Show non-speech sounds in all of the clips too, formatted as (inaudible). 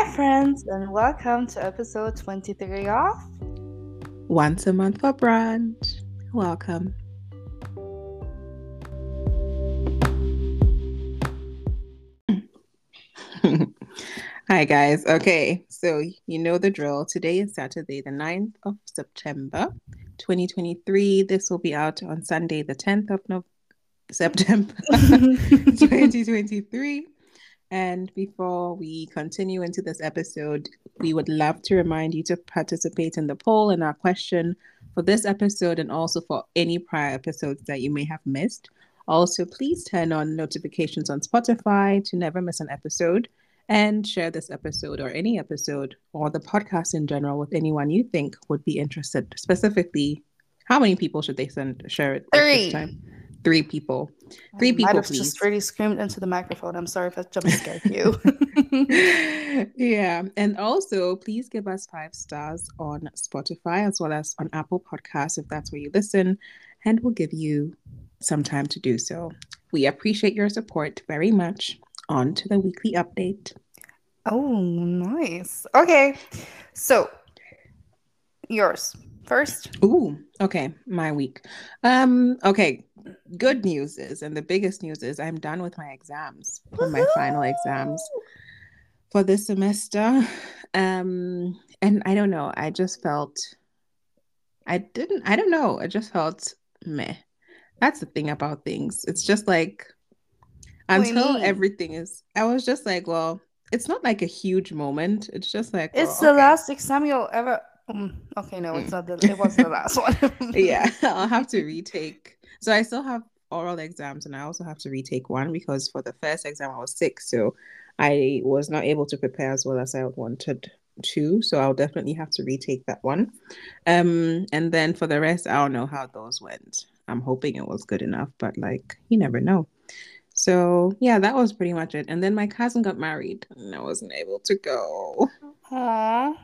Hi, friends, and welcome to episode 23 of Once a Month for Brunch. Welcome. (laughs) Hi, guys. Okay, so you know the drill. Today is Saturday, the 9th of September, 2023. This will be out on Sunday, the 10th of no- September, (laughs) (laughs) 2023. And before we continue into this episode, we would love to remind you to participate in the poll and our question for this episode and also for any prior episodes that you may have missed. Also, please turn on notifications on Spotify to never miss an episode and share this episode or any episode or the podcast in general with anyone you think would be interested. Specifically, how many people should they send share it Three. Three people. Three I people, have please. just really screamed into the microphone. I'm sorry if I jump scared you. (laughs) yeah. And also, please give us five stars on Spotify as well as on Apple Podcasts if that's where you listen, and we'll give you some time to do so. We appreciate your support very much. On to the weekly update. oh, nice. Okay, so yours first. Ooh, okay, my week. Um, okay, good news is, and the biggest news is, I'm done with my exams my final exams for this semester. Um, and I don't know, I just felt, I didn't, I don't know, I just felt meh. That's the thing about things. It's just like What do you until everything is, I was just like, well, it's not like a huge moment. It's just like, It's well, the okay. last exam you'll ever. Mm, okay, no, it's not the. It wasn't the (laughs) last one. (laughs) yeah, I'll have to retake. So I still have oral exams, and I also have to retake one because for the first exam I was sick, so I was not able to prepare as well as I wanted to. So I'll definitely have to retake that one. Um, and then for the rest, I don't know how those went. I'm hoping it was good enough, but like you never know. So yeah, that was pretty much it. And then my cousin got married, and I wasn't able to go. Aww.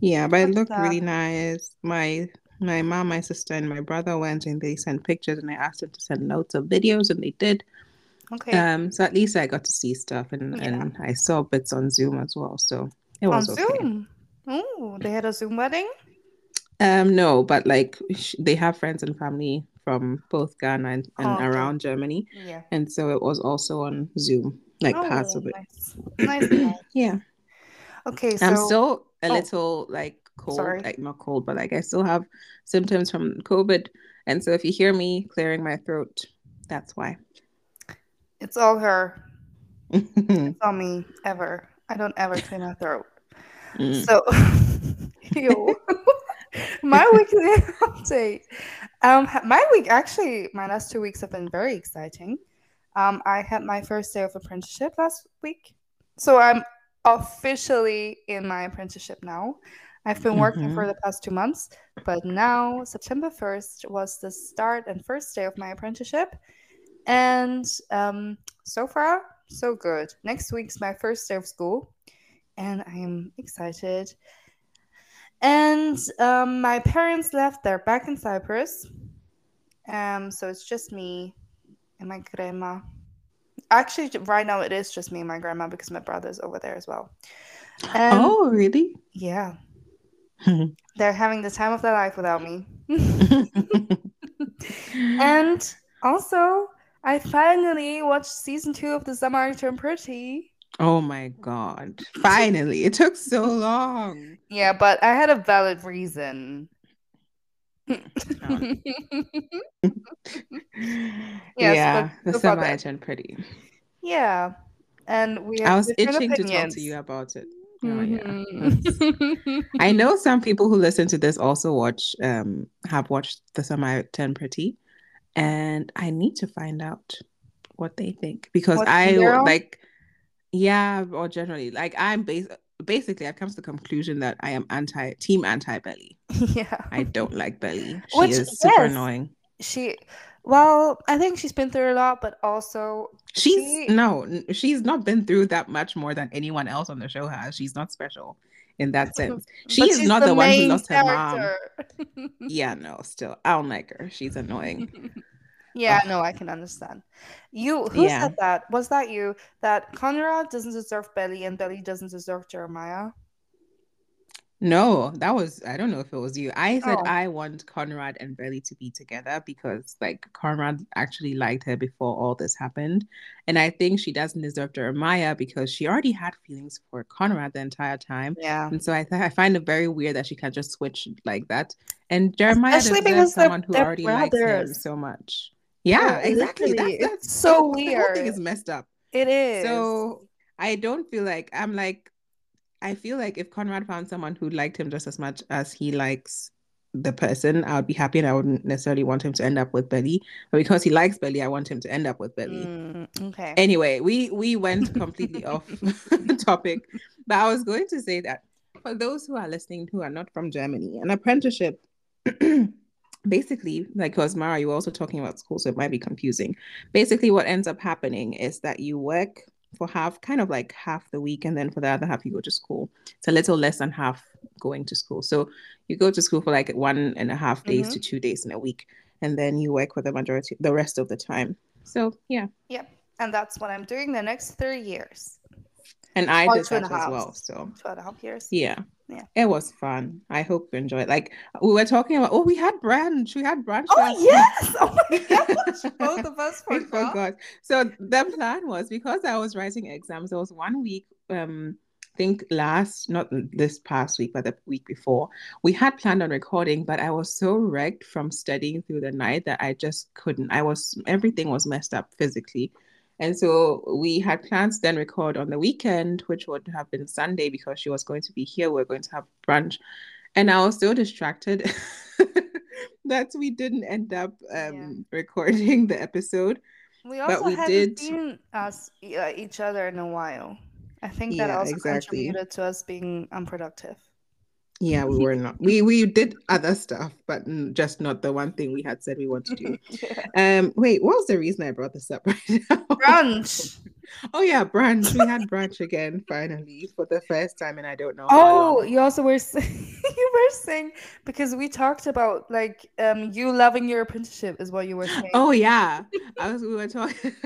Yeah, but it looked really nice. My my mom, my sister, and my brother went and they sent pictures and I asked them to send notes of videos and they did. Okay. Um, so at least I got to see stuff and, Yeah. and I saw bits on Zoom as well. So it On was okay. Zoom. Oh, they had a Zoom wedding. Um, no, but like sh- they have friends and family from both Ghana and, and Oh, okay. around Germany. Yeah. And so it was also on Zoom, like parts Oh, of it. nice. Nice. nice. (clears throat) Yeah. Okay, so I'm still a oh. little like cold, Sorry. like not cold, but like I still have symptoms from COVID. And so if you hear me clearing my throat, that's why. it's all her. (laughs) It's all me. Ever. I don't ever clear my throat. Mm. So, (laughs) ew. (laughs) my weekly update. Um, my week actually, my last two weeks have been very exciting. Um, I had my first day of apprenticeship last week, so I'm officially in my apprenticeship now. I've been working for the past two months, but now September 1st was the start and first day of my apprenticeship. And um, so far, so good. Next week's my first day of school, and I am excited. And um, my parents left, they're back in Cyprus. Um, so it's just me and my grandma. Actually, right now it is just me and my grandma because my brother's over there as well. And oh, really? yeah, (laughs) they're having the time of their life without me. (laughs) and also, I finally watched season two of The Summer I Turned Pretty. oh my God. Finally. It took so long. Yeah, but I had a valid reason. (laughs) Yes, yeah, the so far summer turned pretty. yeah, and we. I was itching to talk to you about it. Oh, yeah. Mhm. I know some people who listen to this also watch um have watched The Summer I Turned Pretty, and I need to find out what they think because What, I like yeah, or generally like I'm bas- basically I've come to the conclusion that I am anti team anti Belly. (laughs) yeah, I don't like Belly. She Which- is super yes. annoying. she. Well, I think she's been through a lot, but also She's She- no, she's not been through that much more than anyone else on the show has. She's not special in that (laughs) sense. She is not the, one who lost her mom. character. (laughs) Yeah, no, still, I don't like her. She's annoying. Yeah, oh. no, I can understand. You who Yeah. said that? Was that you? That Conrad doesn't deserve Belly and Belly doesn't deserve Jeremiah? No, that was I don't know if it was you. I said Oh. I want Conrad and Belly to be together because like Conrad actually liked her before all this happened. And I think she doesn't deserve Jeremiah because she already had feelings for Conrad the entire time. Yeah. And so I th- I find it very weird that she can't just switch like that. And Jeremiah Especially because someone who already likes him so much. Yeah, Oh, exactly. literally. That's, so the whole thing weird. is messed up. It is. So I don't feel like I'm like I feel like if Conrad found someone who liked him just as much as he likes the person, I would be happy and I wouldn't necessarily want him to end up with Belly. But because he likes Belly, I want him to end up with Belly. Mm, okay. Anyway, we we went completely off (laughs) topic. But I was going to say that for those who are listening who are not from Germany, an apprenticeship (clears throat) basically like because Mara, you were also talking about school, so it might be confusing. Basically, what ends up happening is that you work for half, kind of like half the week, and then for the other half, you go to school. It's a little less than half going to school. So you go to school for like one and a half days Mhm. to two days in a week, and then you work for the majority, the rest of the time. So yeah, Yep. And that's what I'm doing the next three years. And I Or did that as half. well. So Two and a half years. yeah. Yeah. It was fun. I hope you enjoyed. Like we were talking about, oh, we had brunch. We had brunch. Oh yes! Oh my (laughs) gosh! Both of us (laughs) forgot. forgot. So the plan was because I was writing exams, there was one week, um, I think last, not this past week, but the week before, we had planned on recording, but I was so wrecked from studying through the night that I just couldn't. I was everything was messed up physically. And so we had plans then record on the weekend, which would have been Sunday because she was going to be here. We are going to have brunch. And I was so distracted (laughs) that we didn't end up um, Yeah. recording the episode. We But also we hadn't did- seen us uh, each other in a while. I think that Yeah, also exactly. contributed to us being unproductive. Yeah, we were not. We we did other stuff, but just not the one thing we had said we want to do. (laughs) Um, wait, what was the reason I brought this up right now? Brunch. (laughs) Oh yeah, brunch. We had brunch again finally for the first time, and I don't know. Oh, you also were saying, (laughs) you were saying because we talked about like um you loving your apprenticeship is what you were saying. Oh yeah, I was. We were talking.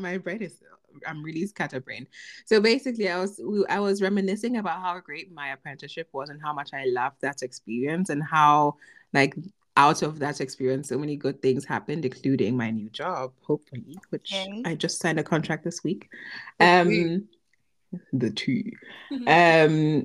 My brain is. I'm really scatterbrained. So basically, I was. we- I was reminiscing about how great my apprenticeship was and how much I loved that experience and how like out of that experience, so many good things happened, including my new job. Hopefully, which Okay. I just signed a contract this week. The two. Um, the two. um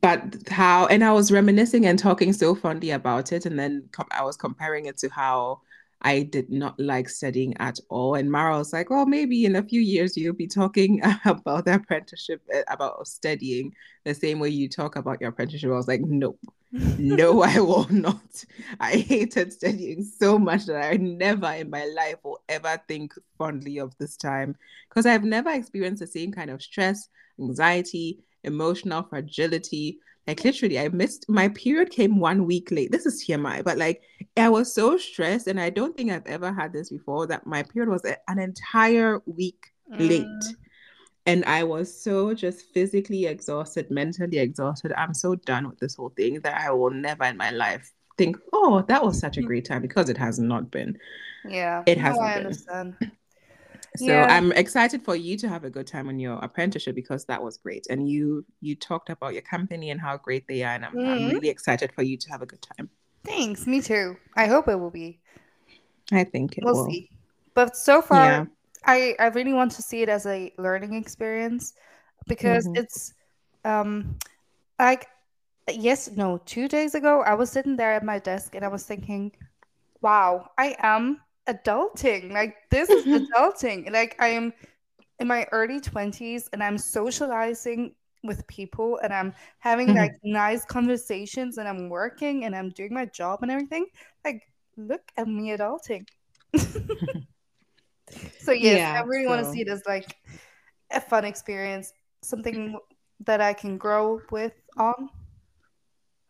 but how and i was reminiscing and talking so fondly about it and then com- i was comparing it to how i did not like studying at all. And mara was like oh maybe in a few years you'll be talking (laughs) about the apprenticeship uh, about studying the same way you talk about your apprenticeship. I was like nope. No (laughs) i will not. I hated studying so much that i never in my life will ever think fondly of this time because i've never experienced the same kind of stress anxiety emotional fragility like literally i missed my period came one week late this is tmi but like i was so stressed and i don't think i've ever had this before that my period was a- an entire week late Mm. and I was so just physically exhausted, mentally exhausted. I'm so done with this whole thing that I will never in my life think, oh, that was such a great time because it has not been. Yeah. It hasn't I been. understand. So Yeah. I'm excited for you to have a good time on your apprenticeship because that was great. And you you talked about your company and how great they are. And I'm, I'm Mhm. really excited for you to have a good time. Thanks. Me too. I hope it will be. I think it We'll will. see. But so far, Yeah. I I really want to see it as a learning experience because Mhm. it's um like yes no two days ago I was sitting there at my desk and I was thinking, wow, I am adulting. Like this is (laughs) adulting. Like I am in my early twenties and I'm socializing with people and I'm having Mhm. like nice conversations and I'm working and I'm doing my job and everything. Like look at me adulting. (laughs) So yes, Yeah, I really want to see it as like a fun experience, something that I can grow with on.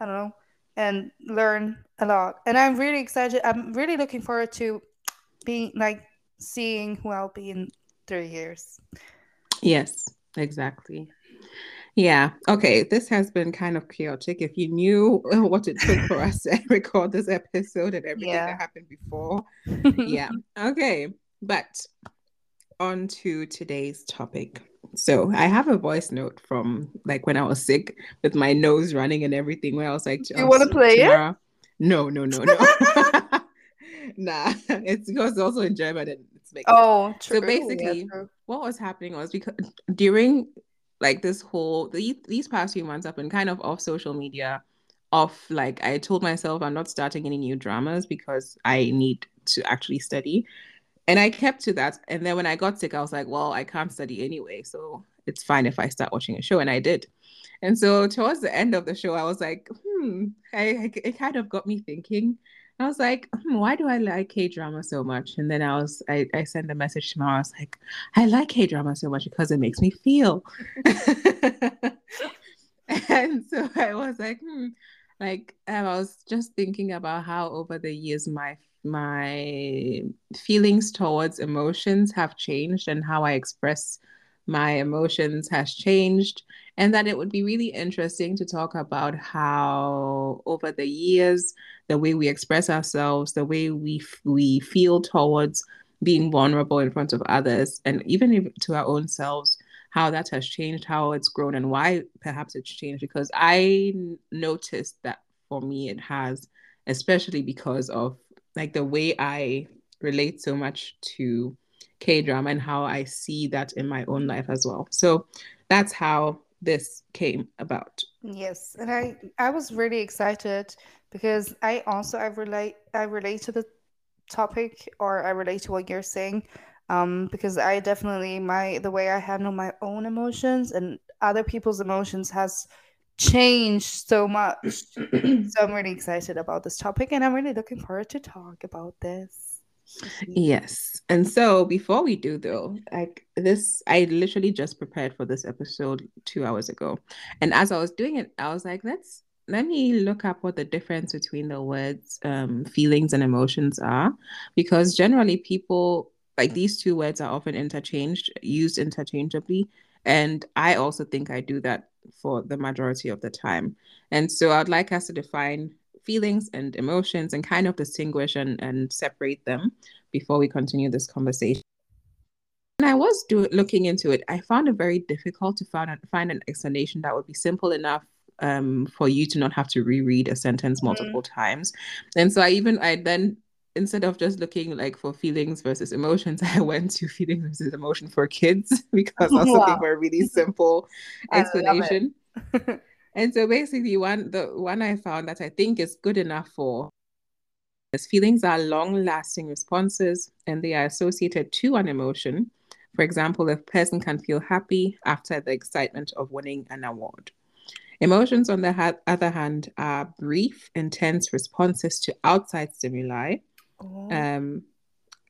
I don't know, and learn a lot. And I'm really excited. I'm really looking forward to being like seeing who I'll be in three years. Yes, exactly. Yeah. Okay. This has been kind of chaotic. If you knew (laughs) what it took for us to (laughs) record this episode and everything Yeah. that happened before. (laughs) Yeah. Okay. But on to today's topic. So I have a voice note from like when I was sick with my nose running and everything where I was like, You wanna "Oh, play it?" No, no, no, no. Nah. (laughs) It's because also in German and it's making Oh, true. So basically, yeah, true. what was happening was because during like this whole these, these past few months I've been kind of off social media off like I told myself I'm not starting any new dramas because I need to actually study and I kept to that and then when I got sick I was like well I can't study anyway so it's fine if I start watching a show and I did and so towards the end of the show I was like hmm I, I it kind of got me thinking I was like, hmm, why do I like K drama so much? And then I was, I, I sent a message to Mara. I was like, I like K drama so much because it makes me feel. (laughs) and so I was like, hmm, like I was just thinking about how over the years my my feelings towards emotions have changed and how I express my emotions has changed and that it would be really interesting to talk about how over the years the way we express ourselves the way we we feel towards being vulnerable in front of others and even if, to our own selves how that has changed how it's grown and why perhaps it's changed because i noticed that for me it has especially because of like the way i relate so much to K drama and how I see that in my own life as well. So that's how this came about. Yes, and I I was really excited because I also I relate I relate to the topic or I relate to what you're saying. Um, because I definitely my the way I handle my own emotions and other people's emotions has changed so much. (clears throat) So I'm really excited about this topic and I'm really looking forward to talk about this. Yes. And so before we do though, like this, I literally just prepared for this episode two hours ago. And as I was doing it, I was like, let's let me look up what the difference between the words um, feelings and emotions are. Because generally people like these two words are often interchanged, used interchangeably. And I also think I do that for the majority of the time. And so I'd like us to define feelings and emotions and kind of distinguish and, and separate them before we continue this conversation. When I was do- looking into it, I found it very difficult to find, find an explanation that would be simple enough um, for you to not have to reread a sentence multiple mm-hmm. times. And so I even, I then, instead of just looking like for feelings versus emotions, (laughs) I went to feelings versus emotion for kids (laughs) because I was (laughs) wow. looking for a really simple explanation. And so basically one the one I found that I think is good enough for is feelings are long-lasting responses and they are associated to an emotion. For example, a person can feel happy after the excitement of winning an award. Emotions, on the ha- other hand, are brief, intense responses to outside stimuli. Oh. Um,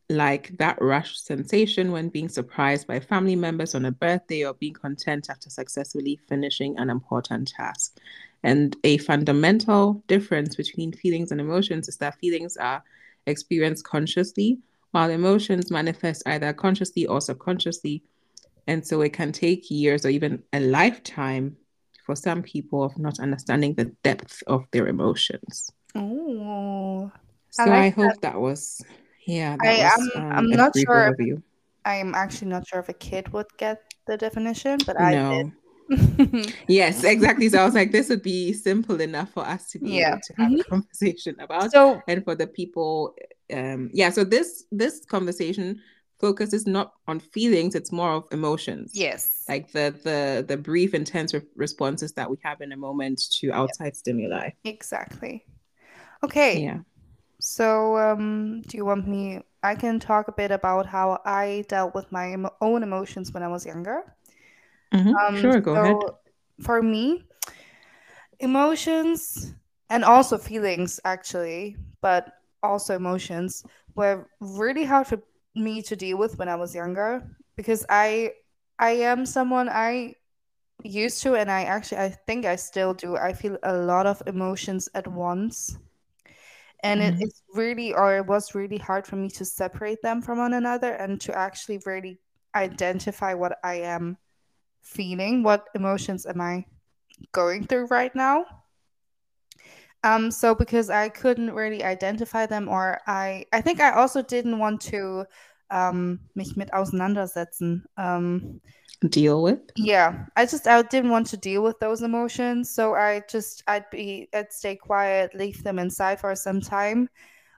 like that rush sensation when being surprised by family members on a birthday or being content after successfully finishing an important task. And a fundamental difference between feelings and emotions is that feelings are experienced consciously, while emotions manifest either consciously or subconsciously. And so it can take years or even a lifetime for some people of not understanding the depth of their emotions. Oh, so I, like I hope that. that was yeah, I am. Um, I'm not sure. If, I'm actually not sure if a kid would get the definition, but I no. did. (laughs) yes, exactly. So I was like, this would be simple enough for us to be yeah. able to have mm-hmm. a conversation about, so, and for the people. Um, yeah. So this this conversation focuses not on feelings; it's more of emotions. Yes, like the the the brief, intense re- responses that we have in a moment to outside yep. stimuli. Exactly. Okay. Yeah. So, um, do you want me? I can talk a bit about how I dealt with my own emotions when I was younger. Mm-hmm. Um, sure, go so ahead. For me, emotions and also feelings, actually, but also emotions were really hard for me to deal with when I was younger because I I am someone I used to and I actually I think I still do. I feel a lot of emotions at once and mm-hmm. it's really or it was really hard for me to separate them from one another and to actually really identify what i am feeling? What emotions am I going through right now? Um, so because I couldn't really identify them, or I, I think I also didn't want to um, mich mit auseinandersetzen. Um, deal with. Yeah, I just I didn't want to deal with those emotions, so I just I'd be I'd stay quiet, leave them inside for some time,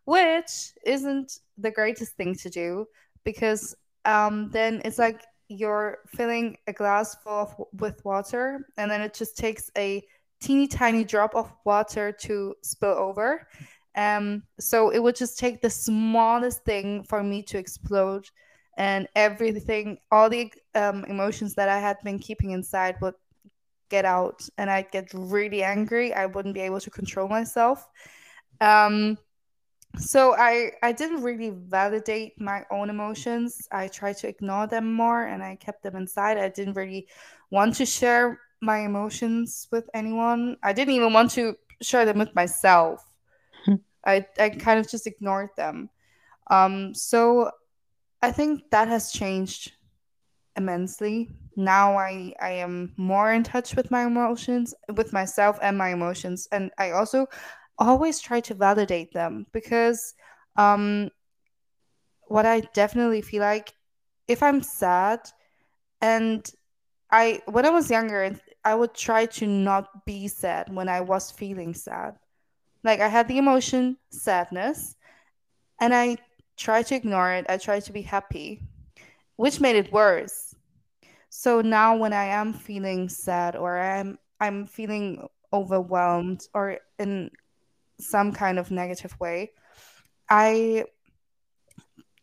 which isn't the greatest thing to do because um, then it's like you're filling a glass full of, with water, and then it just takes a teeny tiny drop of water to spill over. Um, so it would just take the smallest thing for me to explode, and everything, all the um, emotions that I had been keeping inside would get out, and I'd get really angry. I wouldn't be able to control myself. Um, so I I didn't really validate my own emotions. I tried to ignore them more, and I kept them inside. I didn't really want to share my emotions with anyone. I didn't even want to share them with myself. Hmm. I, I kind of just ignored them. Um, so I think that has changed immensely. Now I, I am more in touch with my emotions, with myself and my emotions. And I also always try to validate them because um, what I definitely feel like if I'm sad and I when I was younger I would try to not be sad when I was feeling sad. Like I had the emotion sadness and I tried to ignore it. I try to be happy, which made it worse. So now when I am feeling sad or I'm I'm feeling overwhelmed or in some kind of negative way, I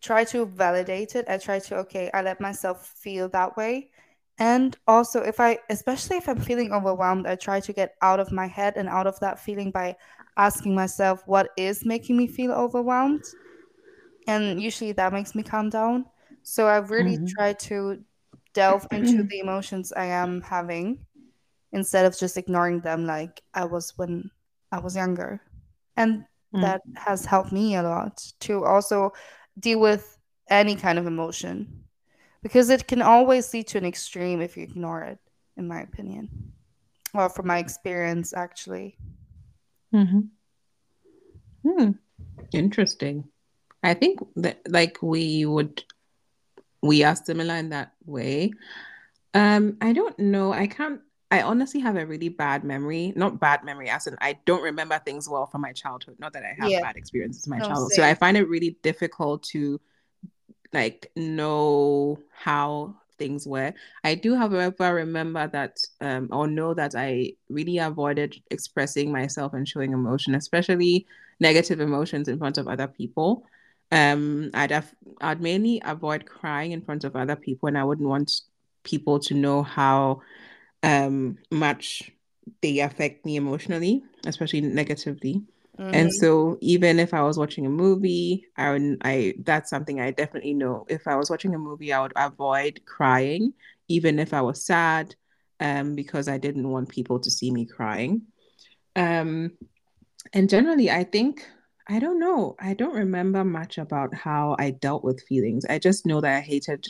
try to validate it. I try to okay, I let myself feel that way and also, if I, especially if I'm feeling overwhelmed, I try to get out of my head and out of that feeling by asking myself what is making me feel overwhelmed. And usually that makes me calm down. So I've really mm-hmm. try to delve (clears throat) into the emotions I am having instead of just ignoring them like I was when I was younger. And mm. that has helped me a lot to also deal with any kind of emotion because it can always lead to an extreme if you ignore it in my opinion or from my experience actually mm-hmm. hmm interesting i think that like we would we are similar in that way um i don't know i can't i honestly have a really bad memory not bad memory as in i don't remember things well from my childhood not that i have yeah. bad experiences in my no, childhood same. so i find it really difficult to like know how things were. I do, however, remember that um, or know that I really avoided expressing myself and showing emotion, especially negative emotions in front of other people. Um, I'd have, I'd mainly avoid crying in front of other people, and I wouldn't want people to know how um, much they affect me emotionally, especially negatively. Mm-hmm. And so even if I was watching a movie, I would, I that's something I definitely know. If I was watching a movie, I would avoid crying, even if I was sad, um, because I didn't want people to see me crying. Um, and generally, I think I don't know. I don't remember much about how I dealt with feelings. I just know that I hated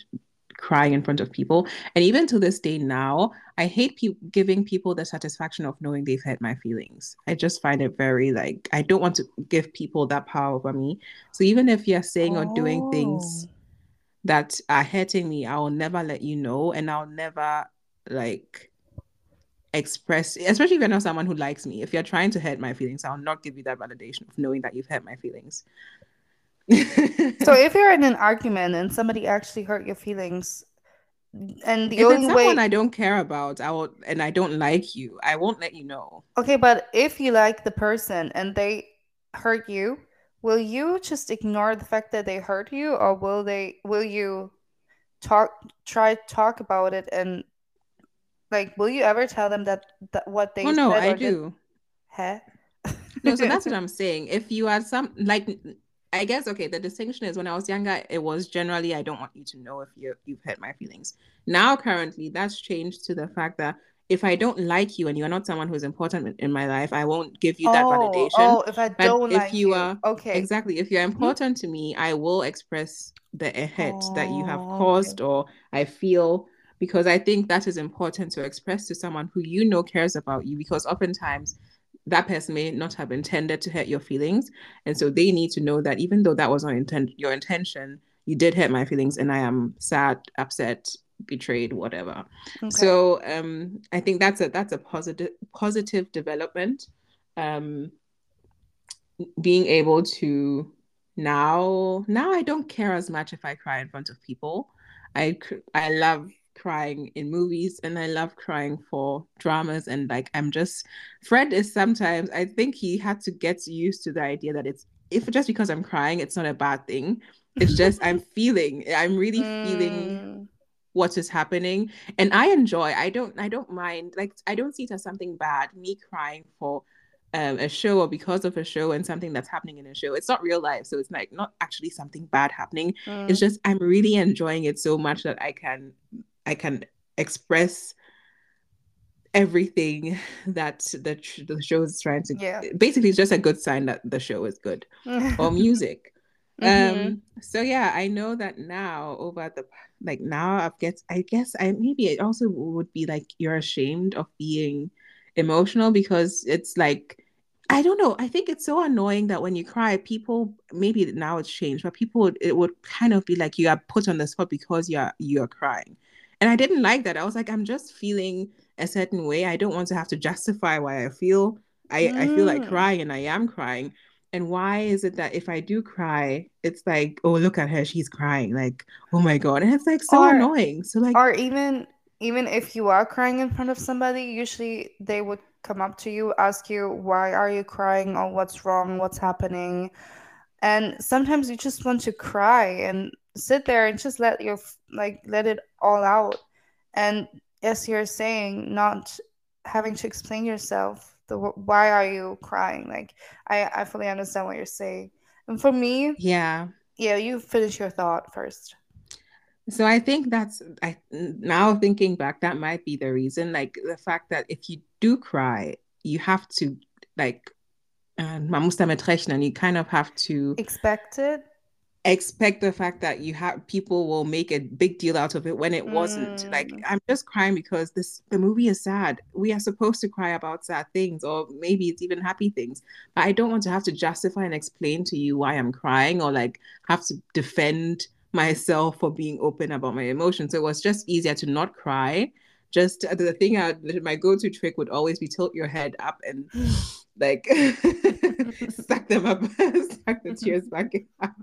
crying in front of people. And even to this day now, I hate pe- giving people the satisfaction of knowing they've hurt my feelings. I just find it very like, I don't want to give people that power over me. So even if you're saying oh. or doing things oh. that are hurting me, I will never let you know. And I'll never like express, especially if you're not someone who likes me. If you're trying to hurt my feelings, I'll not give you that validation of knowing that you've hurt my feelings (laughs) so if you're in an argument and somebody actually hurt your feelings, and the if only it's way I don't care about, I will, and I don't like you, I won't let you know. Okay, but if you like the person and they hurt you, will you just ignore the fact that they hurt you, or will they? Will you talk? Try talk about it and like, will you ever tell them that that what they? Oh no, I do. Huh? no, so that's what (laughs) I'm saying. If you are some like I guess okay. The distinction is when I was younger, it was generally I don't want you to know if you you've hurt my feelings. Now, currently, that's changed to the fact that if I don't like you and you're not someone who's important in my life, I won't give you oh, that validation. Oh, if I don't but like you, if you are okay, exactly. If you're important mm-hmm. to me, I will express the hurt oh, that you have caused, okay. or I feel because I think that is important to express to someone who you know cares about you because oftentimes that person may not have intended to hurt your feelings. And so they need to know that even though that was not intent your intention you did hurt my feelings and I am sad upset betrayed whatever. Okay. so um I think that's a that's a positive positive development um being able to now now I don't care as much if I cry in front of people. I I love crying in movies and I love crying for dramas and like I'm just Fred is sometimes I think he had to get used to the idea that it's if just because I'm crying it's not a bad thing it's just I'm (laughs) feeling I'm really mm. feeling what is happening and I enjoy I don't I don't mind like I don't see it as something bad me crying for um, a show or because of a show and something that's happening in a show. It's not real life, so it's like not actually something bad happening. Mm. It's just I'm really enjoying it so much that I can I can express everything (laughs) that the the show is trying to. Yeah. Basically, it's just a good sign that the show is good (laughs) or music. Mm-hmm. Um. So yeah, I know that now over the like now I've get I guess I maybe it also would be like you're ashamed of being emotional because it's like I don't know. I think it's so annoying that when you cry, people maybe now it's changed, but people it would kind of be like you are put on the spot because you're you're crying. And I didn't like that. I was like, I'm just feeling a certain way. I don't want to have to justify why I feel. I, mm. I feel like mm. crying and I am crying. And why is it that if I do cry, it's like, oh, look at her, she's crying. Like, oh my God. And it's like so or, annoying. So like or even even if you are crying in front of somebody, usually they would come up to you, ask you, why are you crying or what's wrong, what's happening. And sometimes you just want to cry and sit there and just let your like let it all out. And as you're saying, not having to explain yourself, the why are you crying? Like I I fully understand what you're saying. And for me, yeah, yeah, you finish your thought first. So I think that's I now thinking back, that might be the reason. Like the fact that if you do cry, you have to like man muss damit rechnen. You kind of have to expect it. Expect the fact that you have people will make a big deal out of it when it wasn't. Like mm. I'm just crying because this the movie is sad. We are supposed to cry about sad things, or maybe it's even happy things. But I don't want to have to justify and explain to you why I'm crying, or like have to defend myself for being open about my emotions. So it was just easier to not cry. Just the thing, I, my go-to trick would always be tilt your head up and (sighs) like (laughs) suck them up, (laughs) suck the tears back (laughs) up.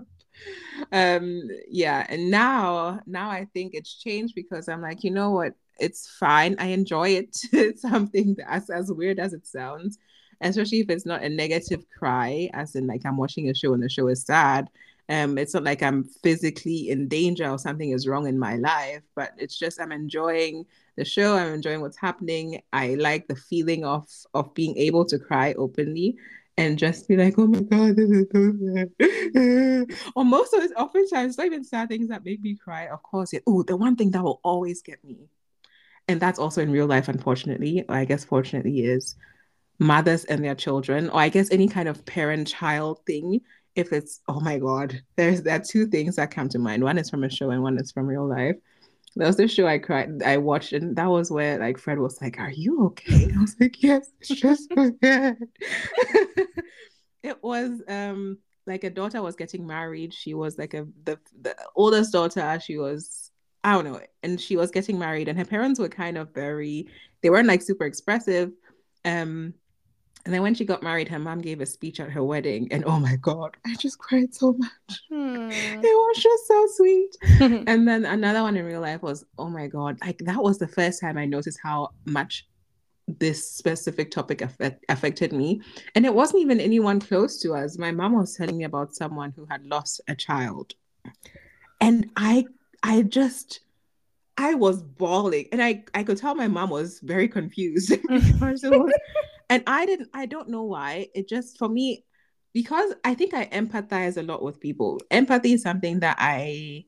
Um, yeah, and now, now I think it's changed because I'm like, you know what? It's fine. I enjoy it. (laughs) it's something that's as weird as it sounds, especially if it's not a negative cry, as in like I'm watching a show and the show is sad um, it's not like I'm physically in danger or something is wrong in my life, but it's just I'm enjoying the show. I'm enjoying what's happening. I like the feeling of of being able to cry openly and just be like, oh my god, this is so sad. (laughs) or most of it, oftentimes, not even sad things that make me cry. Of course, yeah. Oh, the one thing that will always get me, and that's also in real life, unfortunately, or I guess fortunately, is mothers and their children, or I guess any kind of parent-child thing if it's oh my god, there's there are two things that come to mind. One is from a show and one is from real life. There was this show I cried, I watched, and that was where like Fred was like, "Are you okay?" I was like, "Yes, it's just bad." (laughs) it was um like a daughter was getting married. She was like a the the oldest daughter. She was I don't know, and she was getting married, and her parents were kind of very they weren't like super expressive. Um, and then when she got married, her mom gave a speech at her wedding, and oh my god, I just cried so much. Hmm. It was just so sweet. (laughs) and then another one in real life was, oh my god, like that was the first time I noticed how much this specific topic affect, affected me. And it wasn't even anyone close to us. My mom was telling me about someone who had lost a child. And I I just I was bawling. And I, I could tell my mom was very confused (laughs) (laughs) because it was and I didn't I don't know why. It just for me because I think I empathize a lot with people. Empathy is something that I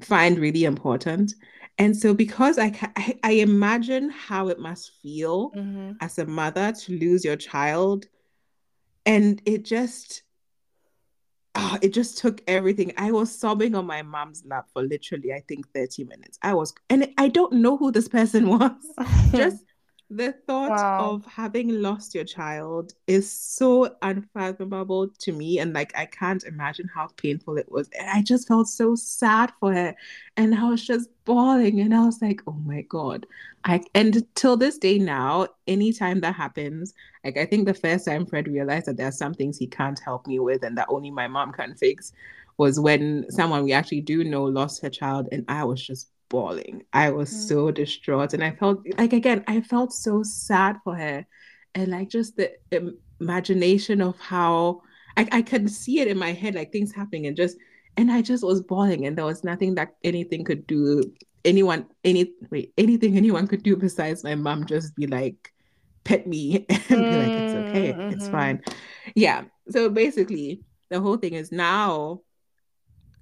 find really important. And so because I I, I imagine how it must feel mm-hmm. as a mother to lose your child and it just oh, it just took everything. I was sobbing on my mom's lap for literally, I think, 30 minutes. I was, and I don't know who this person (laughs) was. (laughs) just the thought wow. of having lost your child is so unfathomable to me and like i can't imagine how painful it was and i just felt so sad for her and i was just bawling and i was like oh my god i and till this day now anytime that happens like i think the first time fred realized that there's some things he can't help me with and that only my mom can fix was when someone we actually do know lost her child and i was just bawling. I was mm-hmm. so distraught. And I felt like, again, I felt so sad for her. And like just the imagination of how I, I could see it in my head, like things happening and just, and I just was bawling. And there was nothing that anything could do, anyone, any, wait, anything anyone could do besides my mom just be like, pet me (laughs) and be like, it's okay, mm-hmm. it's fine. Yeah. So basically, the whole thing is now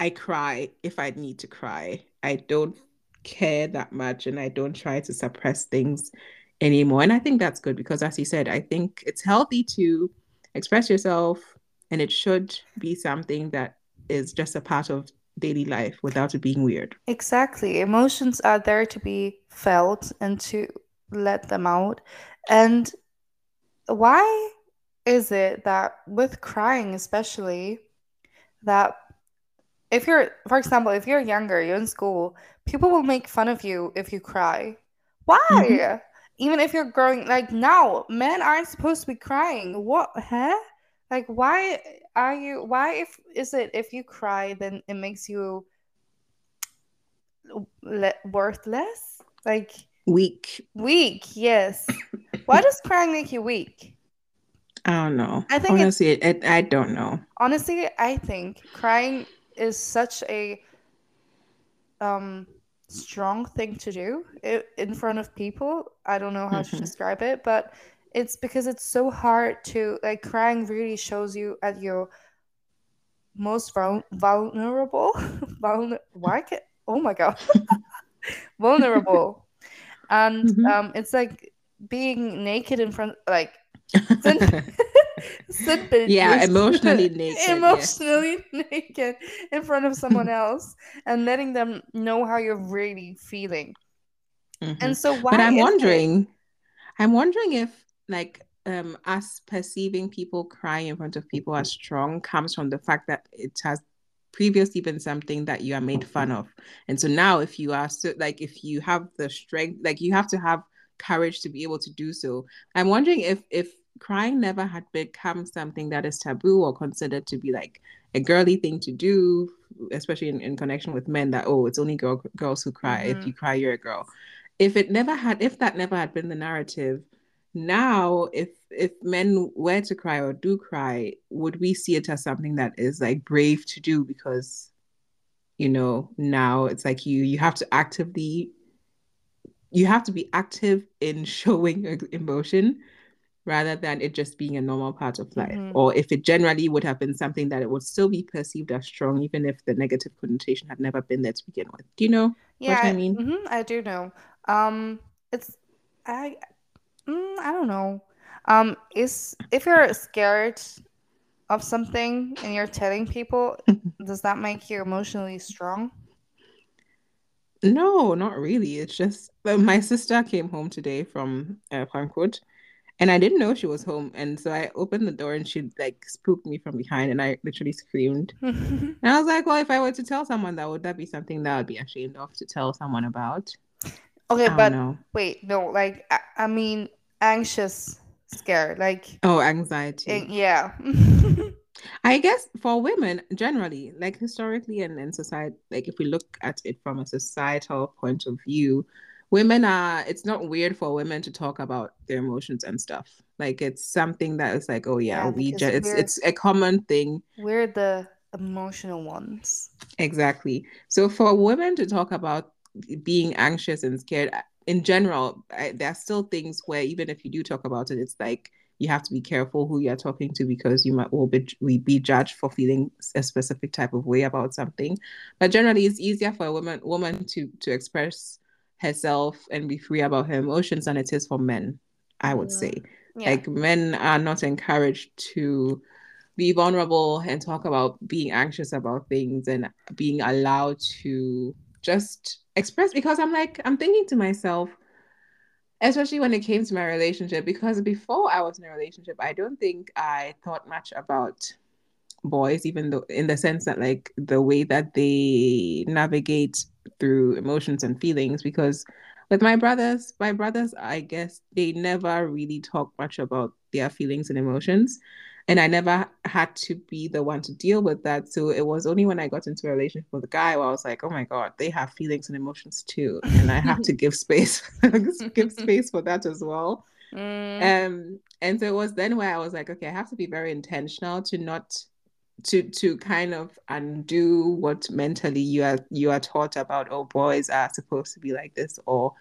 I cry if I need to cry. I don't care that much and I don't try to suppress things anymore. And I think that's good because, as you said, I think it's healthy to express yourself and it should be something that is just a part of daily life without it being weird. Exactly. Emotions are there to be felt and to let them out. And why is it that with crying, especially, that if you're, for example, if you're younger, you're in school, people will make fun of you if you cry. Why? Mm-hmm. Even if you're growing, like now, men aren't supposed to be crying. What? Huh? Like, why are you? Why if is it if you cry, then it makes you le- worthless? Like weak. Weak. Yes. why (laughs) does crying make you weak? I don't know. I think honestly, it, it, I don't know. Honestly, I think crying is such a um strong thing to do in front of people. I don't know how to mm-hmm. describe it, but it's because it's so hard to like crying really shows you at your most vul- vulnerable (laughs) vulner- why can- oh my god (laughs) vulnerable and mm-hmm. um it's like being naked in front like (laughs) yeah, emotionally (laughs) naked. emotionally yes. naked in front of someone else and letting them know how you're really feeling. Mm-hmm. And so why But I'm wondering it... I'm wondering if like um us perceiving people crying in front of people as strong comes from the fact that it has previously been something that you are made fun of. And so now if you are so like if you have the strength like you have to have courage to be able to do so. I'm wondering if if crying never had become something that is taboo or considered to be like a girly thing to do, especially in, in connection with men that, oh, it's only girl, girls who cry. Mm-hmm. If you cry, you're a girl. If it never had, if that never had been the narrative, now if if men were to cry or do cry, would we see it as something that is like brave to do because you know now it's like you you have to actively you have to be active in (laughs) showing emotion rather than it just being a normal part of life. Mm-hmm. Or if it generally would have been something that it would still be perceived as strong, even if the negative connotation had never been there to begin with. Do you know yeah, what I mean? Mm-hmm, I do know. Um, it's I, mm, I don't know. Um, is if you're scared of something and you're telling people, (laughs) does that make you emotionally strong? No, not really. It's just my sister came home today from uh, Frankfurt and I didn't know she was home. And so I opened the door and she like spooked me from behind and I literally screamed. (laughs) and I was like, well, if I were to tell someone that, would that be something that I would be ashamed of to tell someone about? Okay, but know. wait, no, like, I, I, mean, anxious, scared, like. Oh, anxiety. It, yeah. (laughs) I guess for women generally, like historically and in society, like if we look at it from a societal point of view, women are it's not weird for women to talk about their emotions and stuff. Like it's something that is like oh yeah, yeah we just it's it's a common thing. We're the emotional ones. Exactly. So for women to talk about being anxious and scared uh, in general I, there are still things where even if you do talk about it it's like you have to be careful who you're talking to because you might will be, be judged for feeling a specific type of way about something. But generally it's easier for a woman woman to to express herself and be free about her emotions than it is for men, I would say. Mm-hmm. Yeah. Like men are not encouraged to be vulnerable and talk about being anxious about things and being allowed to just express because I'm like, I'm thinking to myself, especially when it came to my relationship, because before I was in a relationship, I don't think I thought much about boys, even though in the sense that like the way that they navigate through emotions and feelings, because with my brothers, my brothers, I guess they never really talk much about their feelings and emotions and I never had to be the one to deal with that. So it was only when I got into a relationship with a guy where I was like, oh my god, they have feelings and emotions too, and I have to give (laughs) space, (laughs) give space for that as well. Mm. Um, and so it was then where I was like, okay, I have to be very intentional to not to to kind of undo what mentally you are you are taught about. Oh, boys are supposed to be like this, or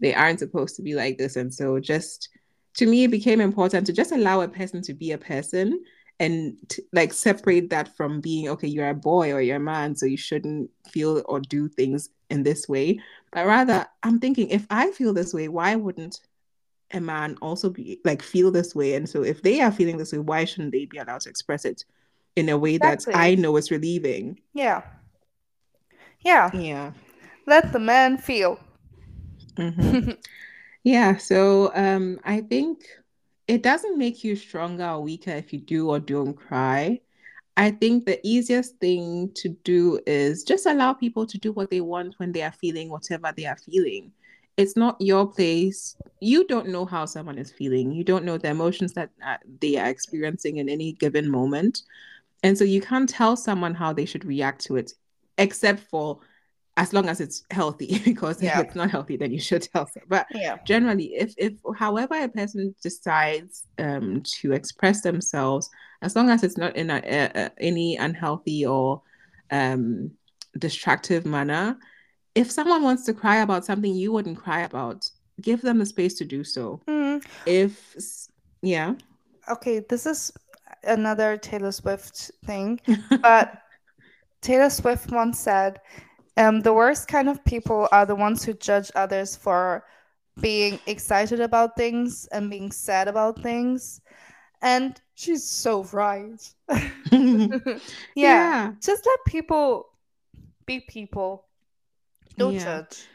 they aren't supposed to be like this, and so just to me it became important to just allow a person to be a person and like separate that from being okay you're a boy or you're a man so you shouldn't feel or do things in this way. But rather i'm thinking if i feel this way why wouldn't a man also be like feel this way? And so if they are feeling this way why shouldn't they be allowed to express it in a way exactly. that i know is relieving yeah yeah yeah let the man feel mm-hmm. Yeah, so um, I think it doesn't make you stronger or weaker if you do or don't cry. I think the easiest thing to do is just allow people to do what they want when they are feeling whatever they are feeling. It's not your place. You don't know how someone is feeling. You don't know the emotions that uh, they are experiencing in any given moment. And so you can't tell someone how they should react to it, except for as long as it's healthy (laughs) because yeah. if it's not healthy then you should tell them but yeah. generally if if however a person decides um to express themselves as long as it's not in a, a, any unhealthy or um distractive manner if someone wants to cry about something you wouldn't cry about give them the space to do so mm. if yeah okay this is another taylor swift thing (laughs) but taylor swift once said um, the worst kind of people are the ones who judge others for being excited about things and being sad about things. And she's so right. (laughs) (laughs) yeah. yeah. Just let people be people. Don't yeah. judge.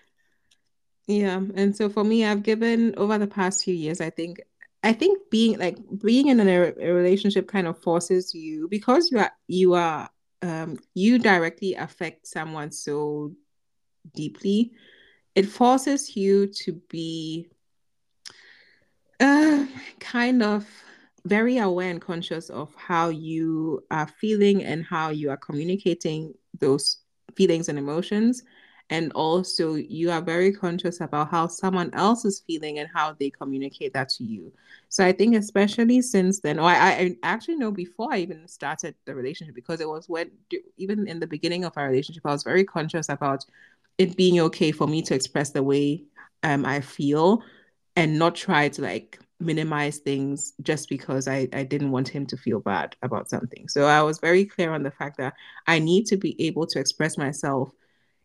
Yeah. And so for me, I've given over the past few years, I think I think being like being in a, a relationship kind of forces you because you are you are um, you directly affect someone so deeply, it forces you to be uh, kind of very aware and conscious of how you are feeling and how you are communicating those feelings and emotions and also you are very conscious about how someone else is feeling and how they communicate that to you so i think especially since then or I, I actually know before i even started the relationship because it was when even in the beginning of our relationship i was very conscious about it being okay for me to express the way um, i feel and not try to like minimize things just because I, I didn't want him to feel bad about something. So I was very clear on the fact that I need to be able to express myself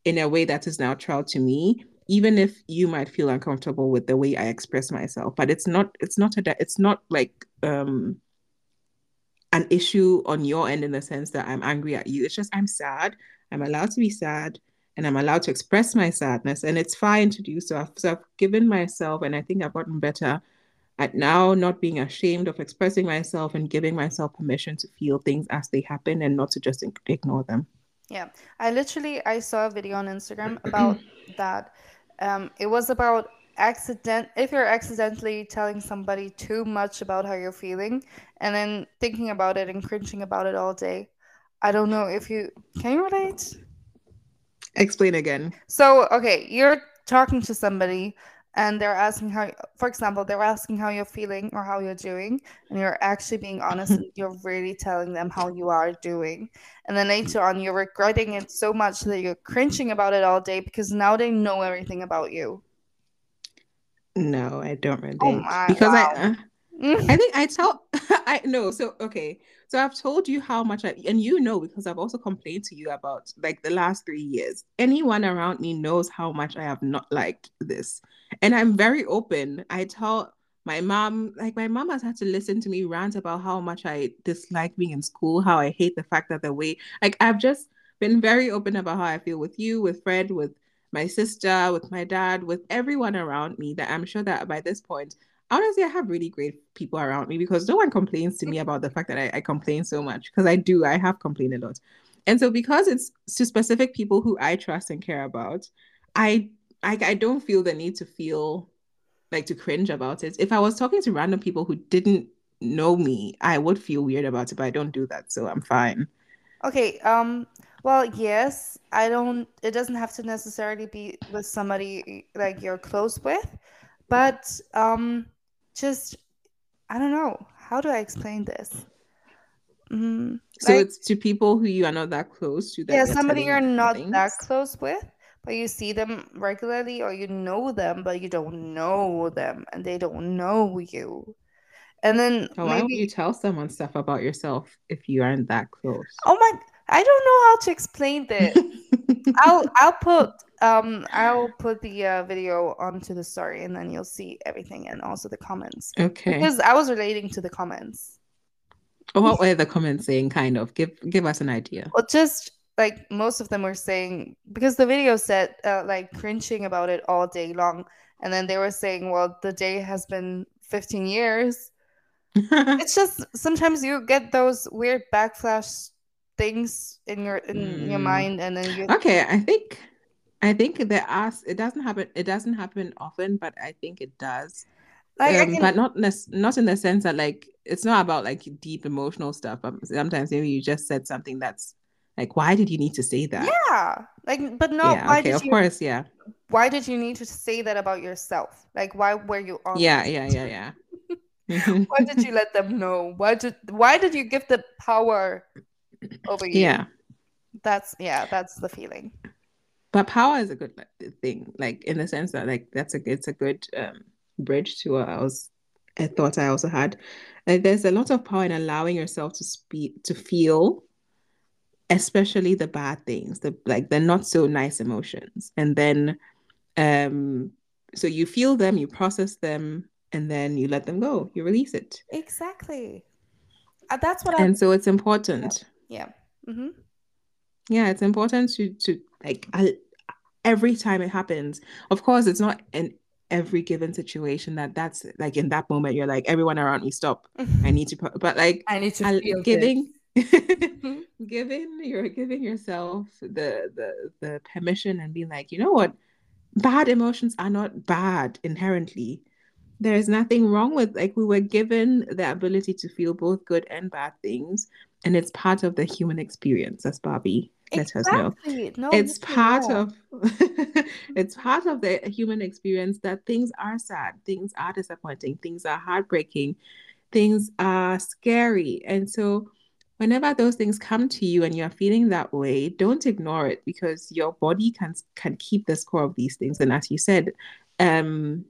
in a way that is natural to me even if you might feel uncomfortable with the way i express myself. But it's not it's not a it's not like um an issue on your end in the sense that i'm angry at you. It's just i'm sad. I'm allowed to be sad and i'm allowed to express my sadness and it's fine to do so. I've, so I've given myself and i think i've gotten better at now not being ashamed of expressing myself and giving myself permission to feel things as they happen and not to just ignore them yeah, I literally I saw a video on Instagram about (clears throat) that. Um, it was about accident if you're accidentally telling somebody too much about how you're feeling and then thinking about it and cringing about it all day. I don't know if you can you relate. Explain again. So okay, you're talking to somebody and they're asking how for example they're asking how you're feeling or how you're doing and you're actually being honest and (laughs) you're really telling them how you are doing and then later on you're regretting it so much that you're cringing about it all day because now they know everything about you no i don't relate oh because wow. i uh, I think I tell (laughs) I know. So okay. So I've told you how much I and you know because I've also complained to you about like the last three years. Anyone around me knows how much I have not liked this. And I'm very open. I tell my mom, like my mom has had to listen to me rant about how much I dislike being in school, how I hate the fact that the way, like I've just been very open about how I feel with you, with Fred, with my sister, with my dad, with everyone around me. That I'm sure that by this point, honestly, I have really great people around me because no one complains to me about the fact that I, I complain so much because I do. I have complained a lot. And so because it's to specific people who I trust and care about, I I, I don't feel the need to feel like to cringe about it. If I was talking to random people who didn't know me, I would feel weird about it, but I don't do that, so I'm fine. Okay, um well, yes, I don't it doesn't have to necessarily be with somebody like you're close with, but um just I don't know, how do I explain this? Mm, so like, it's to people who you are not that close to. That yeah, somebody you're not things. that close with, but you see them regularly, or you know them, but you don't know them, and they don't know you. And then oh, maybe... why don't you tell someone stuff about yourself if you aren't that close? Oh my! I don't know how to explain (laughs) this. I'll I'll put um I'll put the uh, video onto the story, and then you'll see everything, and also the comments. Okay. Because I was relating to the comments. What were the comments saying? Kind of give give us an idea. Well, just like most of them were saying because the video said uh, like cringing about it all day long, and then they were saying, "Well, the day has been 15 years." (laughs) it's just sometimes you get those weird backflash things in your in mm. your mind, and then you. Okay, I think I think there are. It doesn't happen. It doesn't happen often, but I think it does. Like, um, can... but not ne- not in the sense that like it's not about like deep emotional stuff. But sometimes maybe you just said something that's like, why did you need to say that? Yeah, like, but not. Yeah, why okay, of you, course, yeah. Why did you need to say that about yourself? Like, why were you on? Yeah, yeah, yeah, yeah. (laughs) why did you let them know? Why did Why did you give the power over you? Yeah, that's yeah, that's the feeling. But power is a good thing, like in the sense that like that's a it's a good um bridge to what I was I thought I also had. Like, there's a lot of power in allowing yourself to speak to feel, especially the bad things, the like the not so nice emotions, and then um so you feel them, you process them, and then you let them go. You release it. Exactly. Uh, that's what. I... And so it's important. Yeah. Yeah. Mm-hmm. yeah, it's important to to like I, every time it happens. Of course, it's not an every given situation that that's like in that moment you're like everyone around me stop i need to but like (laughs) i need to I, giving (laughs) giving you're giving yourself the the the permission and being like you know what bad emotions are not bad inherently there is nothing wrong with like we were given the ability to feel both good and bad things and it's part of the human experience as barbie let exactly. us know. No, it's part of (laughs) it's part of the human experience that things are sad, things are disappointing, things are heartbreaking, things are scary. And so whenever those things come to you and you're feeling that way, don't ignore it because your body can can keep the score of these things. And as you said, um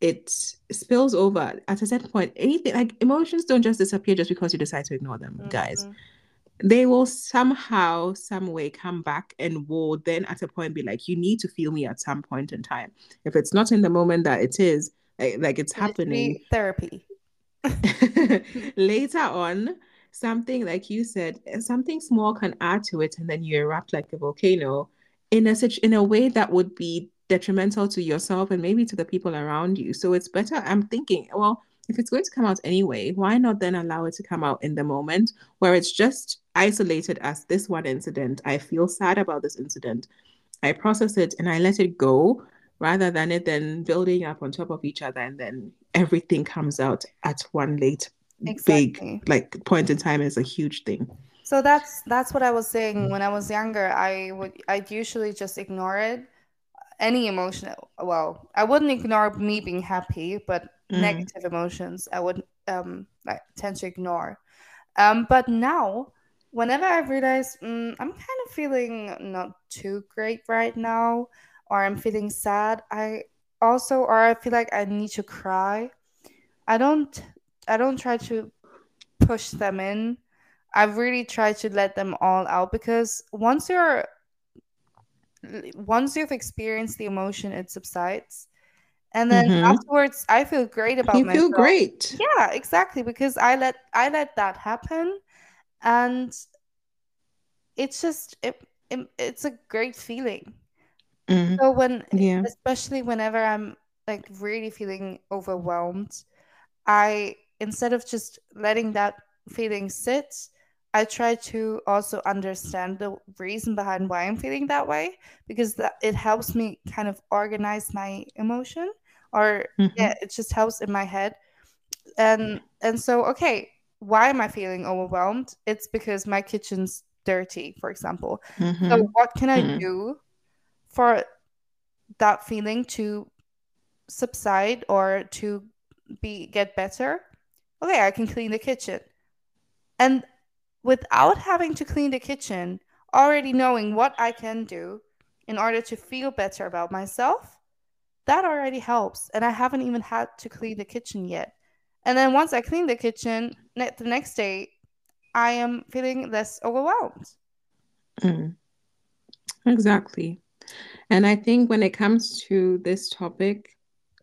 it spills over at a certain point. Anything like emotions don't just disappear just because you decide to ignore them, mm-hmm. guys they will somehow, some way come back and will then at a point be like, you need to feel me at some point in time. If it's not in the moment that it is, like, like it's happening. Therapy. (laughs) Later on, something like you said, eh, something small can add to it, and then you erupt like a volcano in a such in a way that would be detrimental to yourself and maybe to the people around you. So it's better. I'm thinking, well, if it's going to come out anyway, why not then allow it to come out in the moment where it's just isolated as this one incident? I feel sad about this incident. I process it and I let it go rather than it then building up on top of each other and then everything comes out at one late exactly. big like point in time is a huge thing. So that's that's what I was saying when I was younger. I would I'd usually just ignore it any emotion well i wouldn't ignore me being happy but mm. negative emotions i would um like tend to ignore um but now whenever i realize mm, i'm kind of feeling not too great right now or i'm feeling sad i also or i feel like i need to cry i don't i don't try to push them in I've really try to let them all out because once you're once you've experienced the emotion, it subsides. and then mm-hmm. afterwards I feel great about you myself. feel great. Yeah, exactly because I let I let that happen, and it's just it, it it's a great feeling. Mm-hmm. So when yeah. especially whenever I'm like really feeling overwhelmed, I instead of just letting that feeling sit, I try to also understand the reason behind why I'm feeling that way because that it helps me kind of organize my emotion or mm-hmm. yeah, it just helps in my head. And and so okay, why am I feeling overwhelmed? It's because my kitchen's dirty, for example. Mm-hmm. So what can I mm-hmm. do for that feeling to subside or to be get better? Okay, I can clean the kitchen. And without having to clean the kitchen, already knowing what I can do in order to feel better about myself, that already helps. And I haven't even had to clean the kitchen yet. And then once I clean the kitchen, the next day, I am feeling less overwhelmed. Mm. Exactly. And I think when it comes to this topic,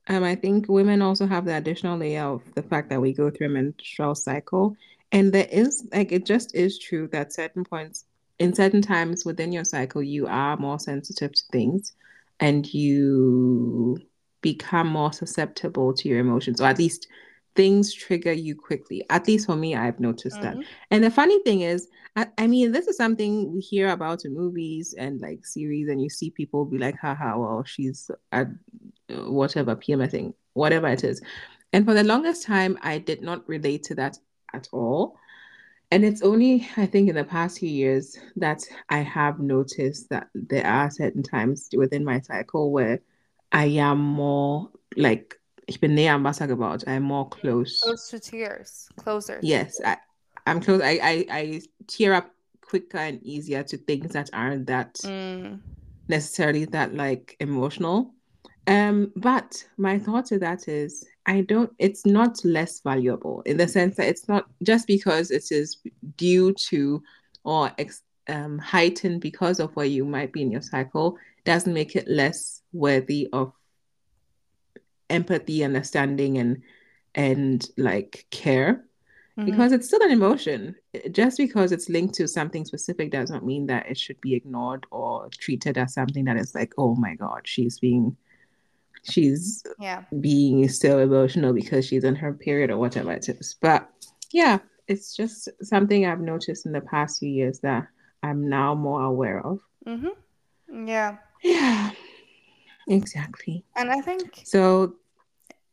um, I think women also have the additional layer of the fact that we go through a menstrual cycle. And there is like it just is true that certain points in certain times within your cycle you are more sensitive to things and you become more susceptible to your emotions or at least things trigger you quickly at least for me i've noticed mm-hmm. that and the funny thing is I, I, mean this is something we hear about in movies and like series and you see people be like haha well she's at whatever pmsing whatever it is and for the longest time i did not relate to that at all. And it's only, I think, in the past few years that I have noticed that there are certain times within my cycle where I am more like, ich bin näher am Wasser gebaut. I'm more close. Close to tears. Closer. Yes, I, I'm close. I, I, I tear up quicker and easier to things that aren't that mm. necessarily that like emotional. Um, but my thought to that is I don't, it's not less valuable in the sense that it's not just because it is due to or ex, um, heightened because of where you might be in your cycle doesn't make it less worthy of empathy, understanding, and and like care. Mm-hmm. Because it's still an emotion. Just because it's linked to something specific doesn't mean that it should be ignored or treated as something that is like, oh my God, she's being she's yeah being still emotional because she's in her period or whatever it is. But yeah, it's just something I've noticed in the past few years that I'm now more aware of. Mm-hmm. Yeah. Yeah. Exactly. And I think so.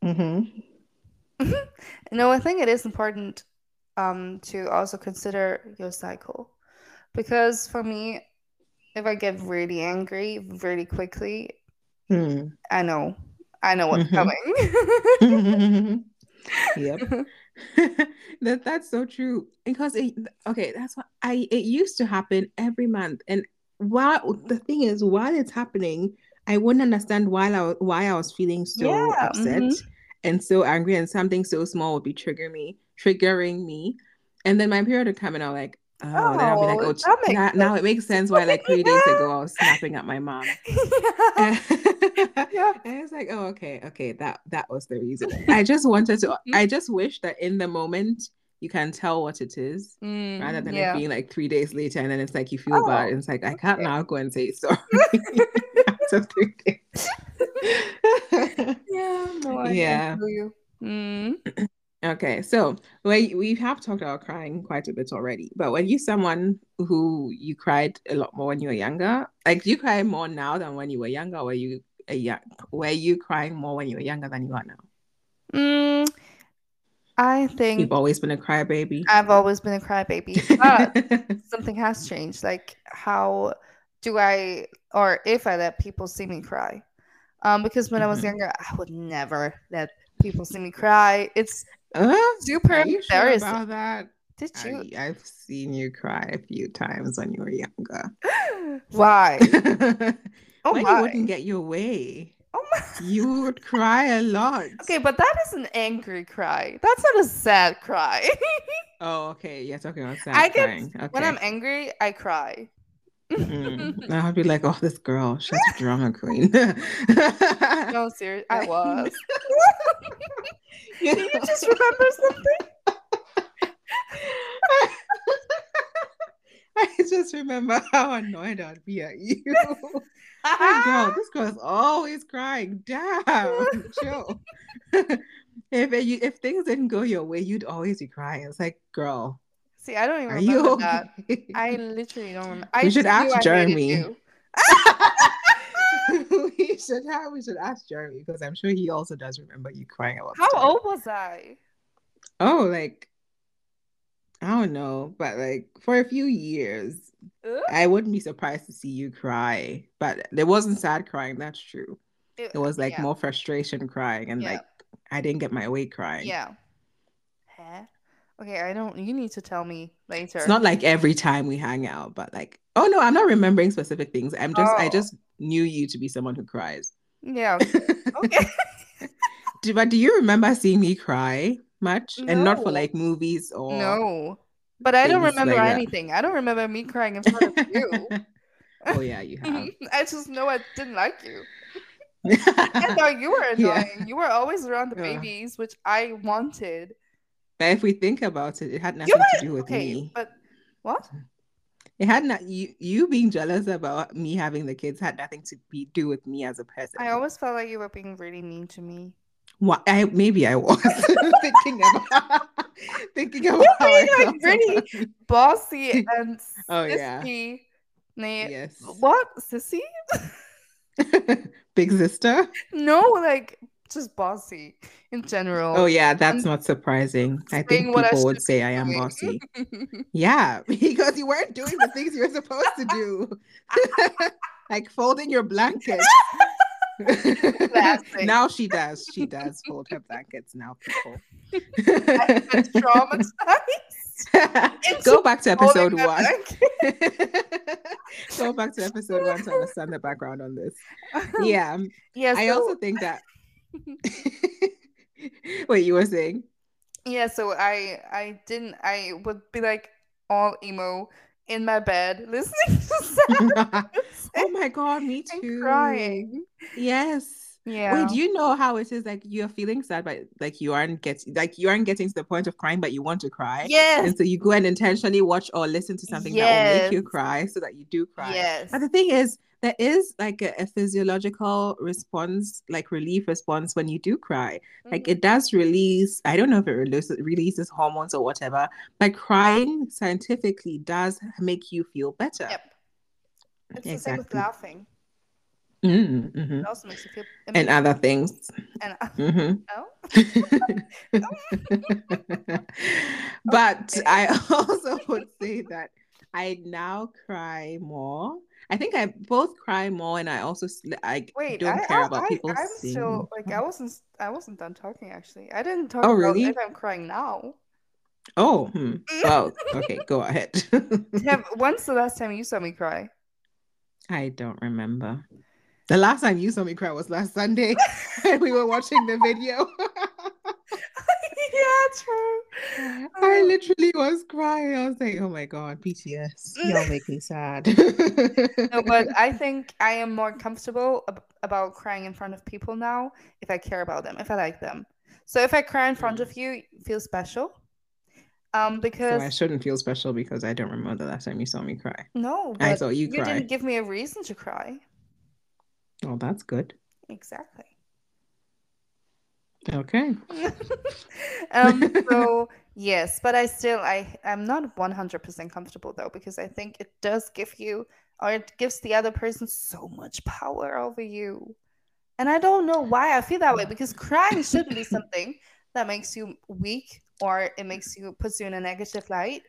Mm-hmm. (laughs) no, I think it is important um, to also consider your cycle because for me, if I get really angry really quickly, Hmm. I know. I know what's mm-hmm. coming. (laughs) yep. (laughs) that that's so true. Because it okay, that's what I it used to happen every month. And while the thing is, while it's happening, I wouldn't understand why I why I was feeling so yeah, upset mm-hmm. and so angry, and something so small would be triggering me, triggering me. And then my period would come and I'm like, Oh, oh, then I'll be like, oh, oh now, now, it makes sense why like three days ago I was (laughs) snapping at my mom. (laughs) Yeah. (laughs) yeah. And it's like, oh, okay, okay, that that was the reason. I just wanted to. Mm-hmm. I just wish that in the moment you can tell what it is, mm, rather than yeah. it being like three days later and then it's like you feel oh, bad. And it's like I can't okay. now go and say sorry after three days. yeah. No, I yeah. Mm. Okay, so we we have talked about crying quite a bit already, but were you someone who you cried a lot more when you were younger? Like, do you cry more now than when you were younger? Or were you a young? Were you crying more when you were younger than you are now? Mm, I think you've always been a crybaby. I've always been a crybaby, but (laughs) something has changed. Like, how do I, or if I let people see me cry? Um, because when mm-hmm. I was mm-hmm. younger, I would never let people see me cry. It's uh, super embarrassing. Sure about that? Did you? I, have seen you cry a few times when you were younger. (gasps) Why? (laughs) oh when my. you wouldn't get your way. Oh my. (laughs) You would cry a lot. Okay, but that is an angry cry. That's not a sad cry. (laughs) oh, okay. You're talking about sad I get, crying. Okay. When I'm angry, I cry. Mm. I'd be like, oh, this girl, she's a drama queen. (laughs) no, serious, I was. (laughs) You just remember something? (laughs) I just remember how annoyed I'd be at you. Girl, this girl's always crying. Damn, chill. if you, if things didn't go your way, you'd always be crying. It's like, girl, See, I don't even are remember you that. I (laughs) literally don't remember. We I should ask Jeremy. we should (laughs) (laughs) have. We should ask Jeremy because I'm sure he also does remember you crying about. How stuff. old was I? Oh, like I don't know, but like for a few years, Ugh. I wouldn't be surprised to see you cry. But there wasn't sad crying. That's true. It was like yeah. more frustration crying and Yeah. like I didn't get my way crying. Yeah. Huh? Okay, I don't. You need to tell me later. It's not like every time we hang out, but like, oh no, I'm not remembering specific things. I'm just, I Oh. just knew you to be someone who cries. Yeah. (laughs) Okay. Do, but do you remember seeing me cry much? And not for like movies or no. But I don't remember like that. anything. I don't remember me crying in front of you. (laughs) oh yeah, you have. (laughs) I just know I didn't like you. I thought you were Yeah. annoying. You were always around the Yeah. babies, which I wanted. But if we think about it, it had nothing to do with Okay, me. but what? It had not you you being jealous about me having the kids had nothing to be do with me as a person. I always felt like you were being really mean to me. Why, I maybe I was (laughs) (laughs) thinking about (laughs) thinking about how I being, like, really-. Bossy and Oh, yeah. sissy. Nah, Yes. What? Sissy? Big sister. No, like just bossy in general. Oh yeah, that's I'm not surprising. I think what I people would say I am bossy. (laughs) Yeah, (laughs) because you weren't doing the things you were supposed to do. (laughs) like folding your blankets. Now she does. She does fold her blankets now, people. Traumatized. Go back to episode one. Go back to episode one to understand the background on this. Yeah. Um, yeah. I also think that (laughs) Wait, you were saying? Yeah, so I I didn't I would be like all emo in my bed (laughs) listening to sad oh my god, me too. crying. Yes. Yeah. Wait, do you know how it is like you're feeling sad, but like you aren't getting like you aren't getting to the point of crying, but you want to cry. yes. And so you go and intentionally watch or listen to something that will make you cry so that you do cry. Yes. But the thing is, there is like a, a physiological response, like relief response when you do cry. Like Mhm. it does release, I don't know if it releases, releases hormones or whatever, but crying scientifically does make you feel better. Yep. It's the same with Exactly. laughing. Mm, mhm. It also makes you feel And other things. and (laughs) Mhm. oh (laughs) (laughs) but Okay. I also would say that I now cry more. I think I both cry more, and I also I wait, don't I, care I, about I, people I'm seeing. still like I wasn't I wasn't done talking actually. I didn't talk Oh, about really? if I'm crying now. Oh, hmm. well, (laughs) okay, go ahead. Have, (laughs) when's the last time you saw me cry? I don't remember. The last time you saw me cry was last Sunday, and (laughs) we were watching the video. Yeah, true. I literally was crying. I was like, "Oh my god, BTS, y'all make me sad." (laughs) No, but I (laughs) think I am more comfortable ab- about crying in front of people now if I care about them, if I like them. So if I cry in front Mm. of you, you feel special. Um, so because I shouldn't feel special because I don't remember the last time you saw me cry. no, I saw you you cry. didn't give me a reason to cry. Oh, that's good. Exactly. Okay. (laughs) um, so yes, but I still I I'm not 100% comfortable though because I think it does give you or it gives the other person so much power over you. And I don't know why I feel that way because crying shouldn't be something that makes you weak or it makes you puts you in a negative light.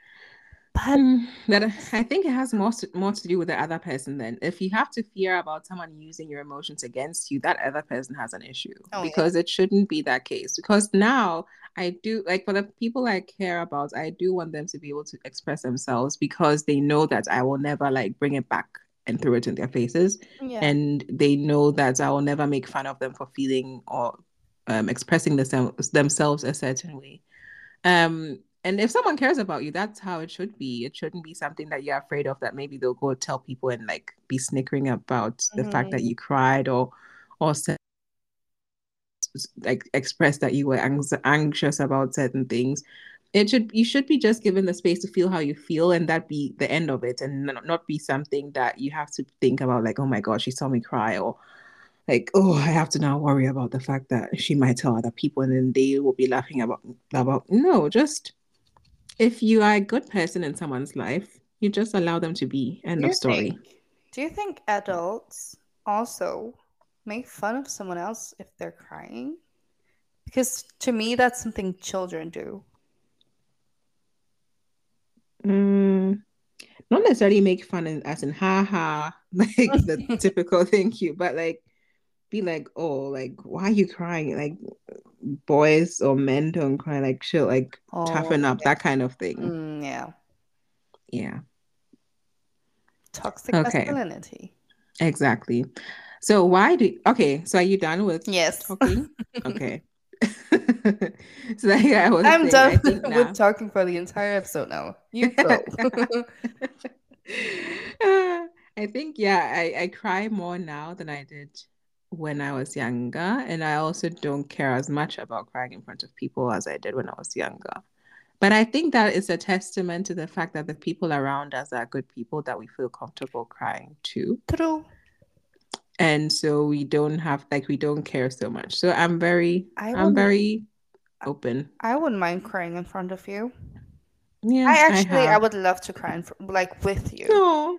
But Mm, That I think it has more to, more to do with the other person. Then, if you have to fear about someone using your emotions against you, that other person has an issue Oh, yeah. because it shouldn't be that case. Because now I do like for the people I care about, I do want them to be able to express themselves because they know that I will never like bring it back and throw it in their faces, yeah. and they know that I will never make fun of them for feeling or um, expressing themselves themselves a certain way. Um, and if someone cares about you, that's how it should be. It shouldn't be something that you're afraid of that maybe they'll go tell people and like be snickering about mm-hmm. the fact that mm-hmm. you cried or or said like express that you were ang- anxious about certain things it should you should be just given the space to feel how you feel and that be the end of it and not be something that you have to think about like oh my god she saw me cry or like oh i have to now worry about the fact that she might tell other people and then they will be laughing about about no just if you are a good person in someone's life you just allow them to be. End of story. think, do you think adults also make fun of someone else if they're crying? Because to me that's something children do. Mm, not necessarily make fun in, as in ha ha, (laughs) like the (laughs) typical thank you, but like be like, oh, like why are you crying? Like boys or men don't cry, like shit, like oh, toughen up, yeah. that kind of thing. Mm, yeah. Yeah. Toxic okay. masculinity. Exactly. So why do okay, so are you done with yes talking? (laughs) okay. (laughs) so yeah, I am done (laughs) with talking for the entire episode now. You go. I think yeah, I, I cry more now than I did when I was younger, and I also don't care as much about crying in front of people as I did when I was younger. But I think that is a testament to the fact that the people around us are good people that we feel comfortable crying to. True. And so we don't have like we don't care so much. So i'm very I i'm very open. I wouldn't mind crying in front of you. Yeah i actually i, I would love to cry in fr- like with you. Oh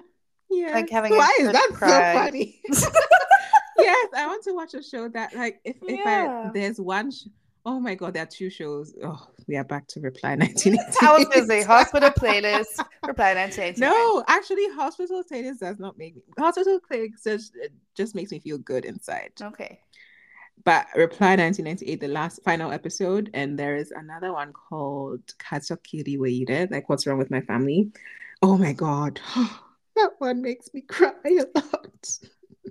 yeah. Like having why is that cry. so funny (laughs) (laughs) yes i want to watch a show that like if, yeah. if i there's one sh- oh my god there are two shows oh we are back to Reply 1988. (laughs) I was going to say Hospital Playlist, Reply 1988. No, actually, Hospital Playlist does not make me. Hospital Playlist just, just makes me feel good inside. Okay. But Reply 1998, the last final episode, and there is another one called Katsokiri Weire, like What's Wrong with My Family. Oh my God. (gasps) that one makes me cry a lot.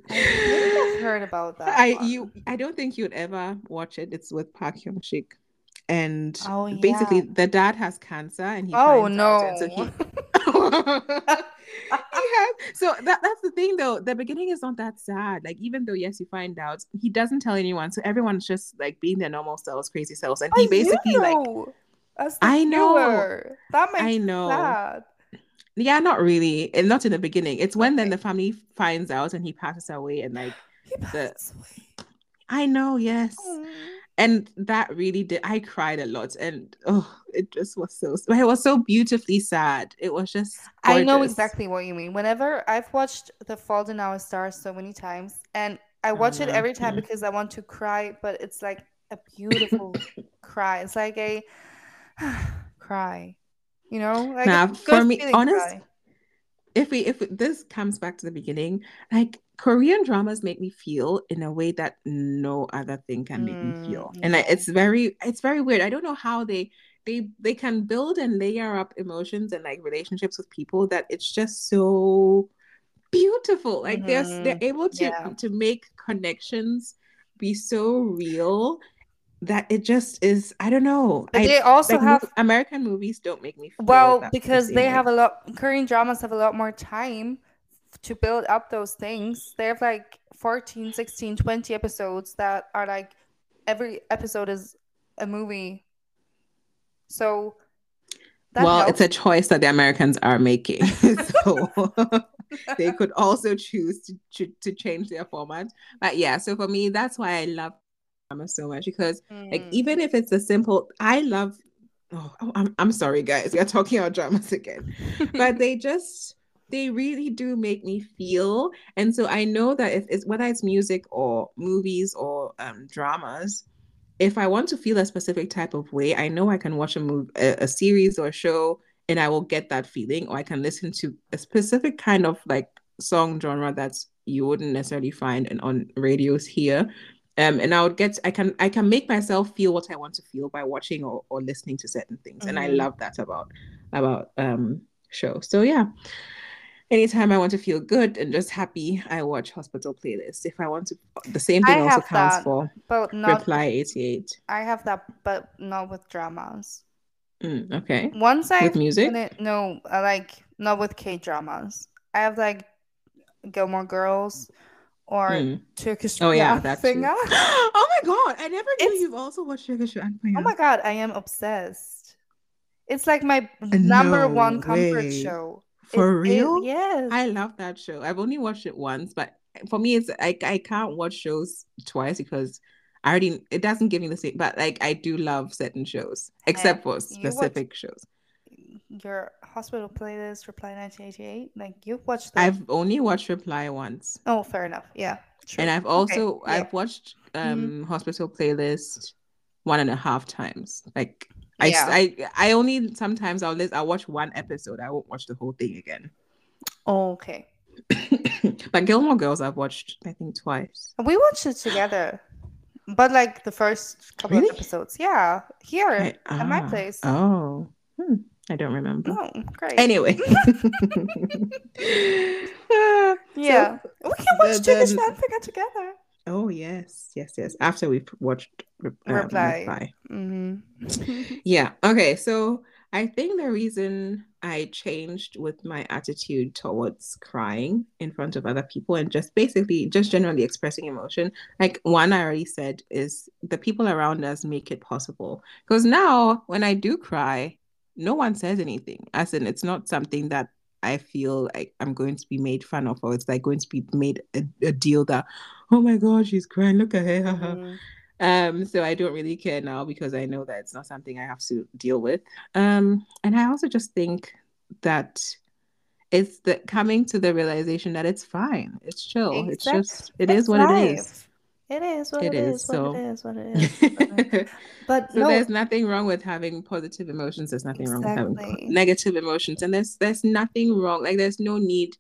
I heard about that. I one. you I don't think you'd ever watch it. It's with Park Hyung Sik and oh, yeah. basically the dad has cancer and he oh no so he, (laughs) he has, so that, that's the thing though the beginning is not that sad like even though yes you find out he doesn't tell anyone so everyone's just like being their normal selves crazy selves and he I basically like I know viewer. that makes I know sad. Yeah not really and not in the beginning it's when okay. then the family finds out and he passes away and like the away. I know yes mm and that really did i cried a lot and oh it just was so it was so beautifully sad it was just gorgeous. i know exactly what you mean whenever i've watched the fault in our stars so many times and i watch it every time mm-hmm. because i want to cry but it's like a beautiful (laughs) cry it's like a (sighs) cry you know like now for me honest if we if this comes back to the beginning like Korean dramas make me feel in a way that no other thing can make mm, me feel. Yeah. And I, it's very it's very weird. I don't know how they they they can build and layer up emotions and like relationships with people that it's just so beautiful. Like mm-hmm. they're they're able to yeah. to make connections be so real that it just is i don't know. I, they also like, have american movies don't make me well because they have a lot korean dramas have a lot more time to build up those things. They have like 14 16 20 episodes that are like every episode is a movie. So well helps. it's a choice that the americans are making. (laughs) (laughs) So (laughs) they could also choose to, to, to change their format. But yeah so for me that's why i love drama so much because mm. like even if it's a simple i love oh, oh I'm, I'm sorry guys we're talking about dramas again (laughs) but they just they really do make me feel. And so I know that if it's whether it's music or movies or um, dramas, if I want to feel a specific type of way, I know I can watch a movie, a, a series or a show, and I will get that feeling. Or I can listen to a specific kind of like song genre that's you wouldn't necessarily find in, on radios here. Um, and I would get I can I can make myself feel what I want to feel by watching or, or listening to certain things. Mm-hmm. And I mm-hmm. love that about about um shows. So yeah anytime I want to feel good and just happy, I watch Hospital Playlist. If I want to, the same thing I also counts that, for but not, Reply 88. I have that, but not with dramas. Mm, okay. Once I With music? fini- no, I like not with K dramas. I have like Gilmore Girls or Mm. Turkish Oh yeah. Singer. (gasps) oh my god, I never knew It's- you've also watched Turkish Oh my god, I am obsessed. It's like my number no one comfort way. show. For It- it- real? yes. I love that show. I've only watched it once, but for me, it's I I can't watch shows twice because I already it doesn't give me the same. But like I do love certain shows, except for watch- specific shows. Your hospital playlist, Reply 1988. Like you've watched I've only watched Reply once, Oh, fair enough. Yeah. True. and I've also yeah. I've watched Mm-hmm. um Hospital Playlist one and a half times. Like I Yeah. I I only sometimes I'll list I'll watch one episode. I won't watch the whole thing again. Oh, okay. (coughs) but Gilmore Girls I've watched I think twice. We watched it together. But like the first couple Really? of episodes. Yeah. Here I- at my ah, place. Oh, hmm, I don't remember. Oh, great. Anyway, (laughs) (laughs) Ah, yeah. so- we can watch the- Turkish fanfic together. oh yes, yes, yes. After we've watched um, Reply. Reply. Mm-hmm. (laughs) Yeah. Okay. So I think the reason I changed with my attitude towards crying in front of other people and just basically just generally expressing emotion, like one I already said is the people around us make it possible. Because now when I do cry, no one says anything. As in, it's not something that I feel like I'm going to be made fun of, or it's like going to be made a, a deal that, oh my God, she's crying. Look at her. haha." Mhm. Um, so I don't really care now because I know that it's not something I have to deal with. Um, and I also just think that it's the coming to the realization that it's fine. It's chill. It's just it is what it is. It is what It it is, is. so- What it is. What it (laughs) is. what it is. But so no, there's nothing wrong with having positive emotions. There's nothing wrong with having negative emotions, and there's there's nothing wrong. Like there's no need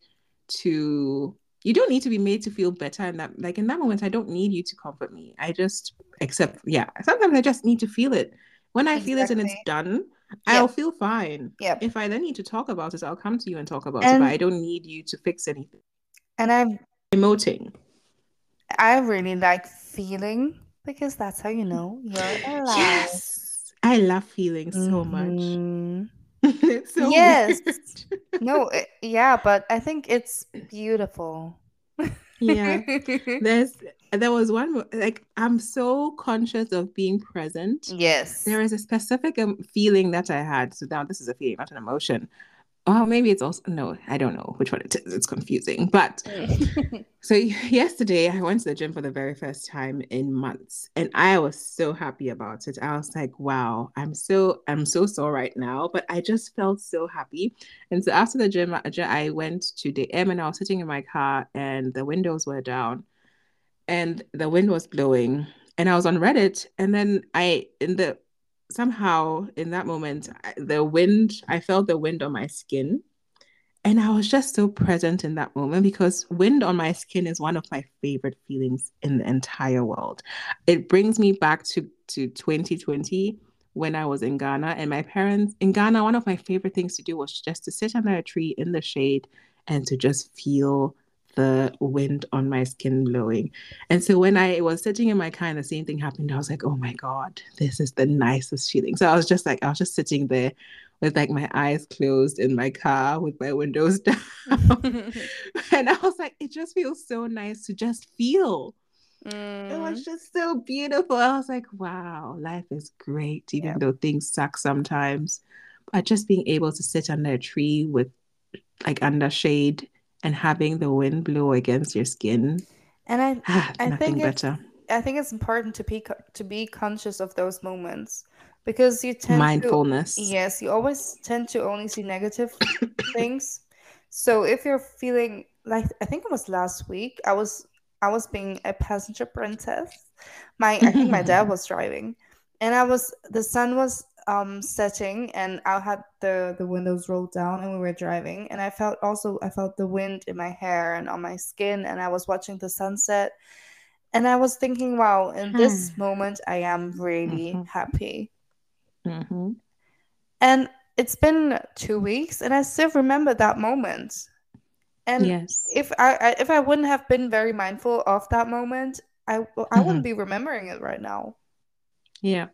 to. You don't need to be made to feel better in that. Like in that moment, I don't need you to comfort me. I just accept. Yeah, sometimes I just need to feel it. When I feel it and it's done, I'll feel fine. yeah. If I then need to talk about it, I'll come to you and talk about it. But I don't need you to fix anything. And I'm Emoting. I really like feeling because that's how you know you're alive. Yes, I love feeling so much. Mhm. it's (laughs) so Yes. No, it, yeah, but I think it's beautiful. yeah. (laughs) There's there was one like I'm so conscious of being present. yes. There is a specific um, feeling that I had. So now this is a feeling, not an emotion. Oh, maybe it's also no, I don't know which one it is. It's confusing. But mm. (laughs) so (laughs) yesterday I went to the gym for the very first time in months and I was so happy about it. I was like, wow, I'm so I'm so sore right now, but I just felt so happy. And so after the gym uh, I I went to the M and I was sitting in my car and the windows were down and the wind was blowing and I was on Reddit and then I in the somehow in that moment the wind I felt the wind on my skin and I was just so present in that moment because wind on my skin is one of my favorite feelings in the entire world. It brings me back to, to 2020 when I was in Ghana. And my parents in Ghana, one of my favorite things to do was just to sit under a tree in the shade and to just feel the wind on my skin blowing. And so when I was sitting in my car and the same thing happened, I was like, oh my God, this is the nicest feeling. So I was just like, I was just sitting there with like my eyes closed in my car with my windows (laughs) down. (laughs) and I was like, it just feels so nice to just feel. It Mm, was just so beautiful. I was like, wow, life is great, even Yeah. though things suck sometimes. But just being able to sit under a tree with like under shade and having the wind blow against your skin, and I (sighs) ah, I nothing think it's better. I think it's important to be to be conscious of those moments because you tend to Mindfulness. Yes, you always tend to only see negative (coughs) things. So if you're feeling like I think it was last week, I was I was being a passenger princess. My I think my dad (laughs) was driving, and I was the sun was um setting, and I had the the windows rolled down, and we were driving, and I felt also I felt the wind in my hair and on my skin, and I was watching the sunset, and I was thinking, wow, in this moment I am really Mhm. happy. Mhm. And it's been two weeks, and I still remember that moment. And Yes. if I, I if I wouldn't have been very mindful of that moment, I I Mm-hmm. wouldn't be remembering it right now. Yeah.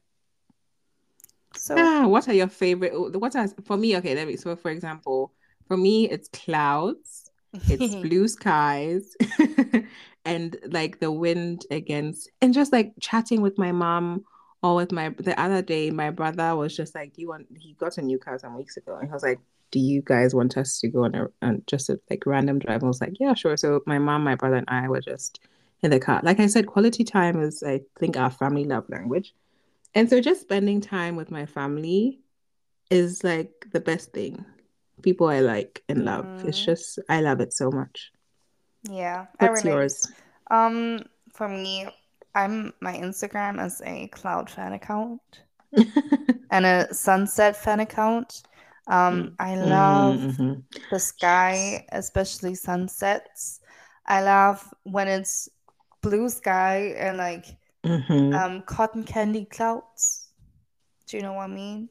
So Ah, what are your favorite? What are for me? Okay, let me. So, for example, for me, it's clouds, it's (laughs) blue skies, (laughs) and like the wind against, and just like chatting with my mom or with my. The other day, my brother was just like, "Do you want?" He got a new car some weeks ago, and I was like, "Do you guys want us to go on a on just a like random drive?" I was like, "Yeah, sure." So my mom, my brother, and I were just in the car. Like I said, quality time is, I think, our family love language. And so just spending time with my family is like the best thing. People I like and love. It's Mm, just I love it so much. yeah, I What's yours? Um, for me, I'm my Instagram is a cloud fan account (laughs) and a sunset fan account. Um, I love Mm-hmm. the sky, especially sunsets. I love when it's blue sky and like Mm-hmm. um cotton candy clouds. Do you know what I mean?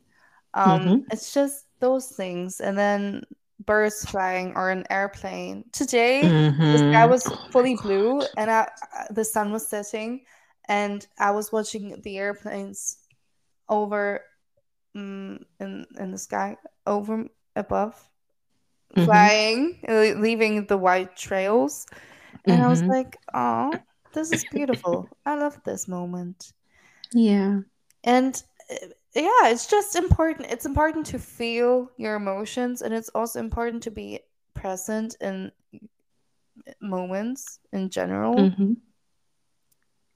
Um, Mm-hmm. it's just those things, and then birds flying or an airplane. Today, the sky Mm-hmm. was Oh fully blue, God. and I, the sun was setting, and I was watching the airplanes over mm, in in the sky, over above, Mm-hmm. flying, leaving the white trails, and I was Mm-hmm. like, "Oh, this is beautiful. (laughs) I love this moment." Yeah. And uh, yeah, it's just important. It's important to feel your emotions, and it's also important to be present in moments in general. Mm-hmm.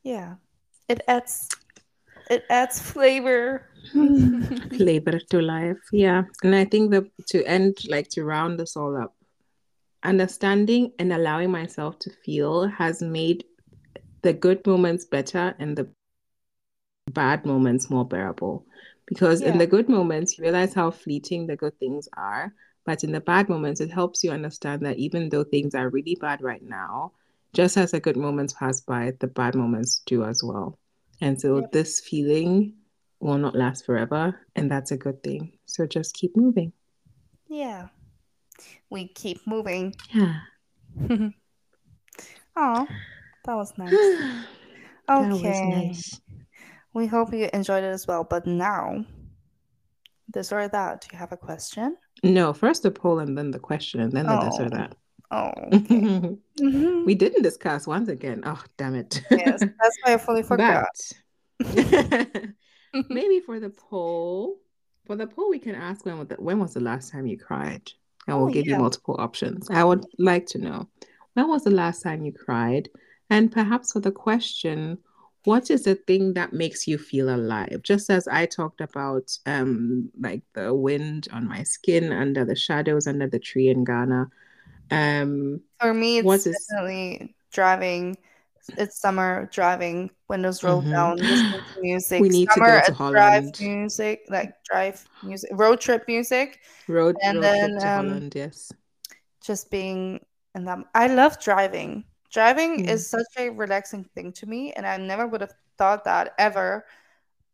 Yeah, it adds it adds flavor. (laughs) Flavor to life. Yeah. And I think that to end, like to round this all up, understanding and allowing myself to feel has made the good moments better and the bad moments more bearable. Because in the good moments, you realize how fleeting the good things are. But in the bad moments, it helps you understand that even though things are really bad right now, just as the good moments pass by, the bad moments do as well. And so yep, this feeling will not last forever. And that's a good thing. So just keep moving. yeah. We keep moving. Yeah. (laughs) Oh, that was nice. okay. (gasps) That was nice. we hope you enjoyed it as well. But now, this or that. Do you have a question? No, first the poll and then the question and then the this Oh, or that. oh, okay. (laughs) Mhm. We didn't discuss once again. Oh, damn it. Yes, that's why I fully (laughs) forgot. (laughs) Maybe for the poll, for the poll, we can ask when was the, when was the last time you cried? And Oh we'll give you multiple options. I would like to know when was the last time you cried? And perhaps for the question, what is the thing that makes you feel alive? Just as I talked about um like the wind on my skin under the shadows under the tree in Ghana. Um, For me, what it's is definitely driving. It's summer driving, windows rolled Mhm. down, listening to (gasps) music. We need to go to it's drive music, like drive music, road trip music, Road and road then trip to um, Holland, yes. just being in that. I love driving. Driving Yeah. is such a relaxing thing to me, and I never would have thought that ever.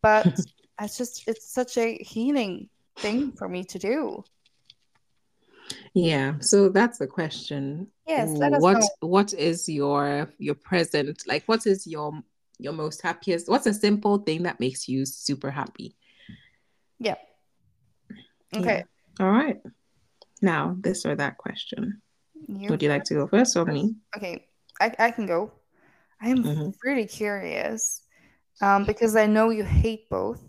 But (laughs) it's just, it's such a healing thing for me to do. Yeah, so that's the question. Yes, let us What know. what is your your present like what is your your most happiest? What's a simple thing that makes you super happy? Yeah. Yeah. Okay. All right. Now, this or that question. You Would you like to go first or me? Okay, I, I can go. I am Mhm. really curious um, because I know you hate both,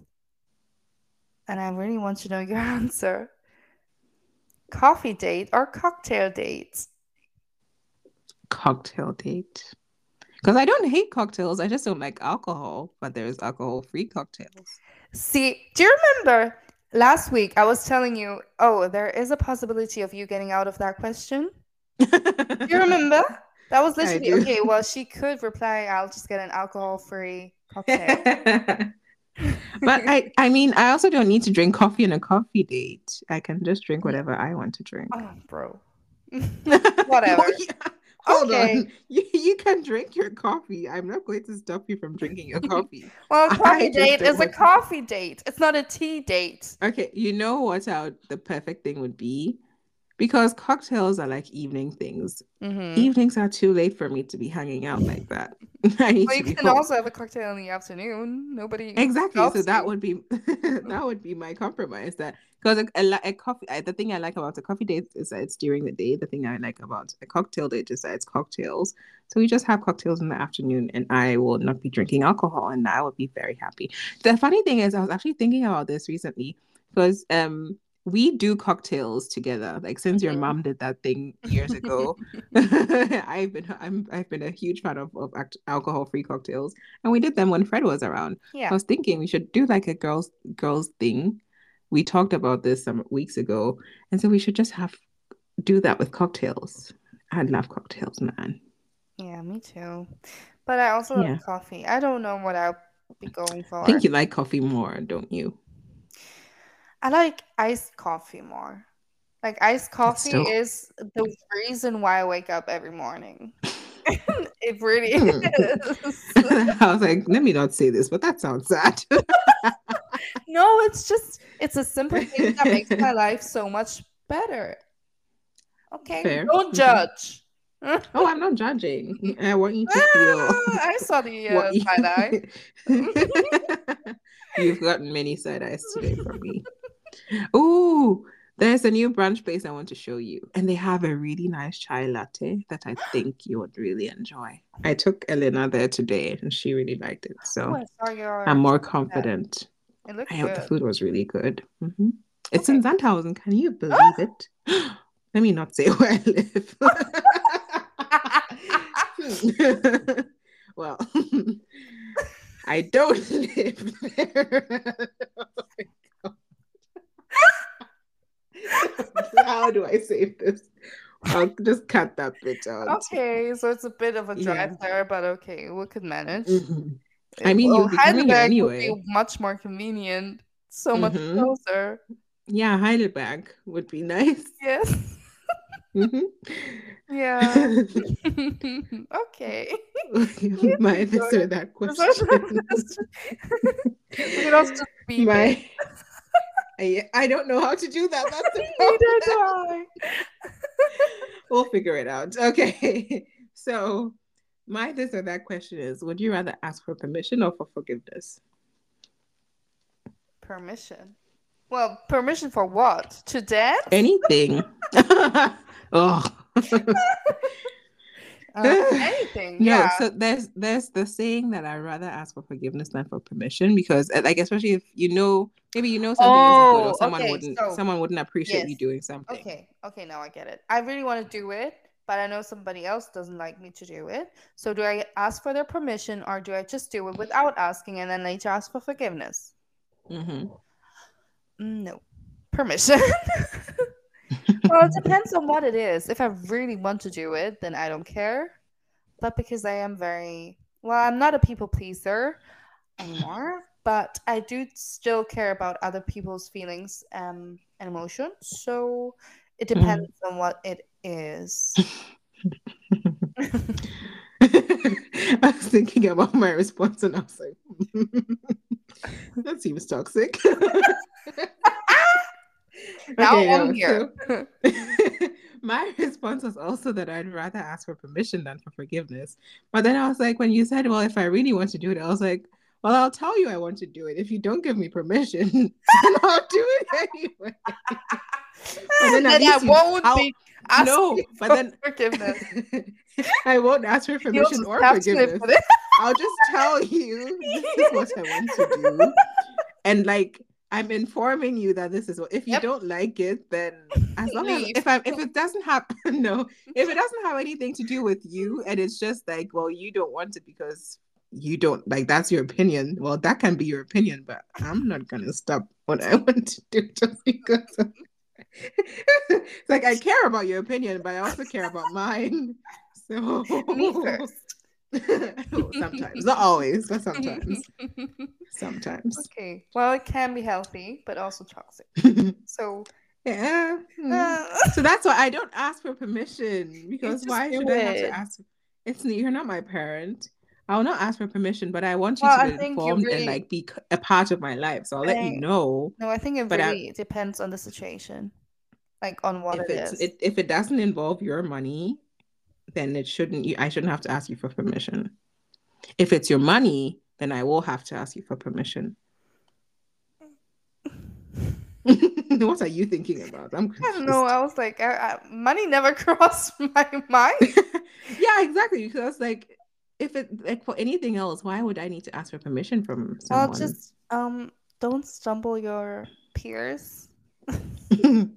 and I really want to know your (laughs) answer. Coffee date or cocktail date? Cocktail date. Because I don't hate cocktails, I just don't like alcohol, but there's alcohol-free cocktails. See, do you remember last week I was telling you, oh, there is a possibility of you getting out of that question? (laughs) Do you remember? That was literally okay. Well, she could reply, "I'll just get an alcohol-free cocktail." (laughs) But I, I mean, I also don't need to drink coffee on a coffee date. I can just drink whatever I want to drink. Ah, (laughs) oh, bro. Whatever. Whatever. Hold Okay. on. (laughs) You, you can drink your coffee. I'm not going to stop you from drinking your coffee. Well, a coffee date is a coffee date. It's not a tea date. Okay, you know what our, the perfect thing would be? Because cocktails are like evening things. Mhm. Evenings are too late for me to be hanging out like that. (laughs) (laughs) Well, you can home. also have a cocktail in the afternoon. Nobody Exactly. So that you. would be (laughs) that would be my compromise. That because a, a, a coffee, I, the thing I like about a coffee date is that it's during the day. The thing I like about a cocktail date is that it's cocktails. So we just have cocktails in the afternoon, and I will not be drinking alcohol, and I will be very happy. The funny thing is, I was actually thinking about this recently because um we do cocktails together. Like since your mom did that thing (laughs) years ago, (laughs) I've been I'm I've been a huge fan of of alcohol free cocktails, and we did them when Fred was around. Yeah, I was thinking we should do like a girls girls thing. We talked about this some weeks ago, and so we should just have do that with cocktails. I love cocktails, man. Yeah, me too. But I also Yeah. love coffee. I don't know what I'll be going for. I think you like coffee more, don't you? I like iced coffee more. Like iced coffee still- is the reason why I wake up every morning. (laughs) it really Hmm. is. (laughs) I was like, let me not say this, but that sounds sad. (laughs) no, it's just it's a simple thing that makes my life so much better. Okay, Fair. don't Mhm. judge. oh, I'm not judging. I want you to Ah, feel I saw the uh, side eye. You've gotten many side eyes today from me. Ooh, there's a new brunch place I want to show you, and they have a really nice chai latte that I think you would really enjoy. I took Elena there today, and she really liked it, so Oh, I saw your. I'm more confident. It I hope the food was really good. Mhm. It's Okay. in Sandhausen. Can you (gasps) believe it? (gasps) Let me not say (laughs) where I live. (laughs) well, (laughs) I don't live there. (laughs) How do I save this? I'll just cut that bit out. Okay, so it's a bit of a drive Yeah. there, but okay, we could manage. Mhm. I mean, Well, you'll be coming here Heidelberg would be much more convenient, so much Mhm. closer. Yeah, Heidelberg would be nice. Yes. mm-hmm. (laughs) Yeah. (laughs) okay. My or that question. we could also just be My, I, I don't know how to do that. That's the. (laughs) (laughs) We'll figure it out. Okay. (laughs) So my this or that question is: Would you rather ask for permission or for forgiveness? Permission. Well, permission for what? To dance? Anything. oh. Uh, (laughs) anything. No, yeah. so there's there's the saying that I'd rather ask for forgiveness than for permission because uh, like especially if you know maybe you know something isn't good Oh, or someone okay, wouldn't so- someone wouldn't appreciate you doing something. Okay, okay, now I get it. I really want to do it, but I know somebody else doesn't like me to do it. So do I ask for their permission or do I just do it without asking and then later ask for forgiveness? hmm Mm, No. Permission. (laughs) well, it depends on what it is. If I really want to do it, then I don't care. But because I am very well, I'm not a people pleaser anymore, but I do still care about other people's feelings um, and emotions. So it depends on what it is. (laughs) I was thinking about my response and I was like, (laughs) that seems toxic. (laughs) (laughs) Now Okay, I'm here. so- (laughs) my response was also that I'd rather ask for permission than for forgiveness. But then I was like, when you said, well, if I really want to do it, I was like, well, I'll tell you I want to do it. If you don't give me permission, (laughs) then I'll do it anyway. But then then I won't I'll- be no, but for then forgiveness. I won't ask for permission or have to live forgiveness. it. I'll just tell you this is what I want to do. And like I'm informing you that this is what if you Yep. don't like it, then (laughs) as long as if I if it doesn't have (laughs) no, if it (laughs) doesn't have anything to do with you and it's just like, well, you don't want it because you don't like that's your opinion. Well, that can be your opinion, but I'm not gonna stop what I want to do just because of it's like I care about your opinion, but I also care about mine. So. (laughs) sometimes, not always, but sometimes. (laughs) Sometimes. okay. Well, it can be healthy, but also toxic. (laughs) So, yeah. mm. uh, So that's why I don't ask for permission because why should I have to ask? It's you're not my parent. I will not ask for permission, but I want you Well, to be informed really- and like be a part of my life. So I'll let I- you know. no, I think it But I- really depends on the situation. like on what if it's it, if it doesn't involve your money, then it shouldn't. I shouldn't have to ask you for permission. If it's your money, then I will have to ask you for permission. (laughs) what are you thinking about? I'm I don't know. I was like, I, I, money never (laughs) crossed my mind. (laughs) yeah, exactly. Because I was like, if it like for anything else, why would I need to ask for permission from someone? Well, just um, don't stumble your peers. don't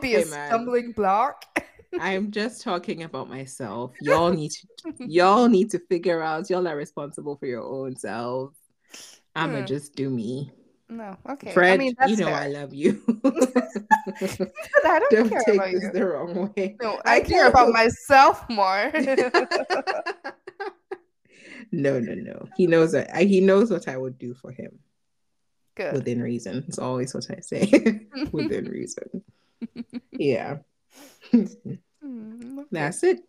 be Hey, a man. stumbling block. I'm just talking about myself. Y'all need to y'all need to figure out y'all are responsible for your own selves. I'ma Hmm. just do me. No, okay. Fred, I mean, that's you know fair. I love you. I don't, (laughs) Don't care take about this you. the wrong way. No, (laughs) I I, care about myself more. (laughs) no, no, no. He knows that I, he knows what I would do for him Good. within reason. It's always what I say. within reason. Yeah. Mm. That's it.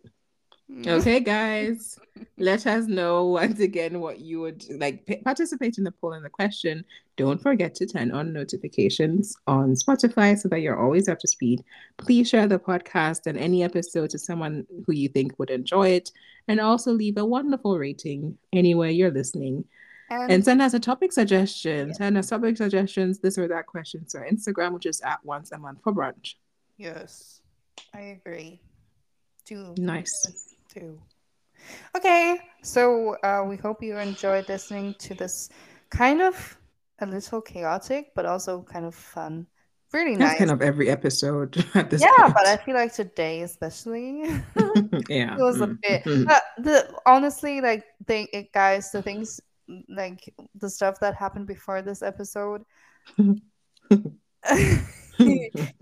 Mm. Okay, guys. Let us know once again what you would like. pa- Participate in the poll and the question. Don't forget to turn on notifications on Spotify so that you're always up to speed. Please share the podcast and any episode to someone who you think would enjoy it. And also leave a wonderful rating anywhere you're listening. And, And send us a topic suggestion. Yeah. Send us topic suggestions, this or that question to our Instagram, which is at once a month for brunch. yes, I agree. Do Nice. do. Okay, so uh, we hope you enjoyed listening to this kind of a little chaotic, but also kind of fun. Really That's nice. kind of every episode (laughs) at this yeah, point. but I feel like today especially. (laughs) yeah. it was a mm, bit mm. uh, the honestly like they it, guys the things like the stuff that happened before this episode (laughs)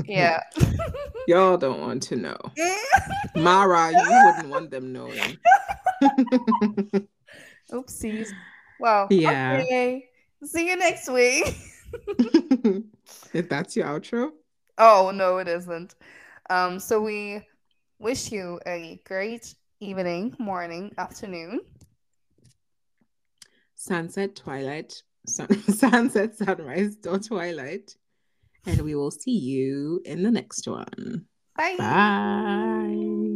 yeah (laughs) Y'all don't want to know. (laughs) Mara, you wouldn't want them knowing. (laughs) oopsies well Yeah. okay. see you next week if that's your outro, oh no it isn't um so we wish you a great evening morning afternoon sunset, twilight, sun- sunset, sunrise, or twilight. And we will see you in the next one. bye Bye.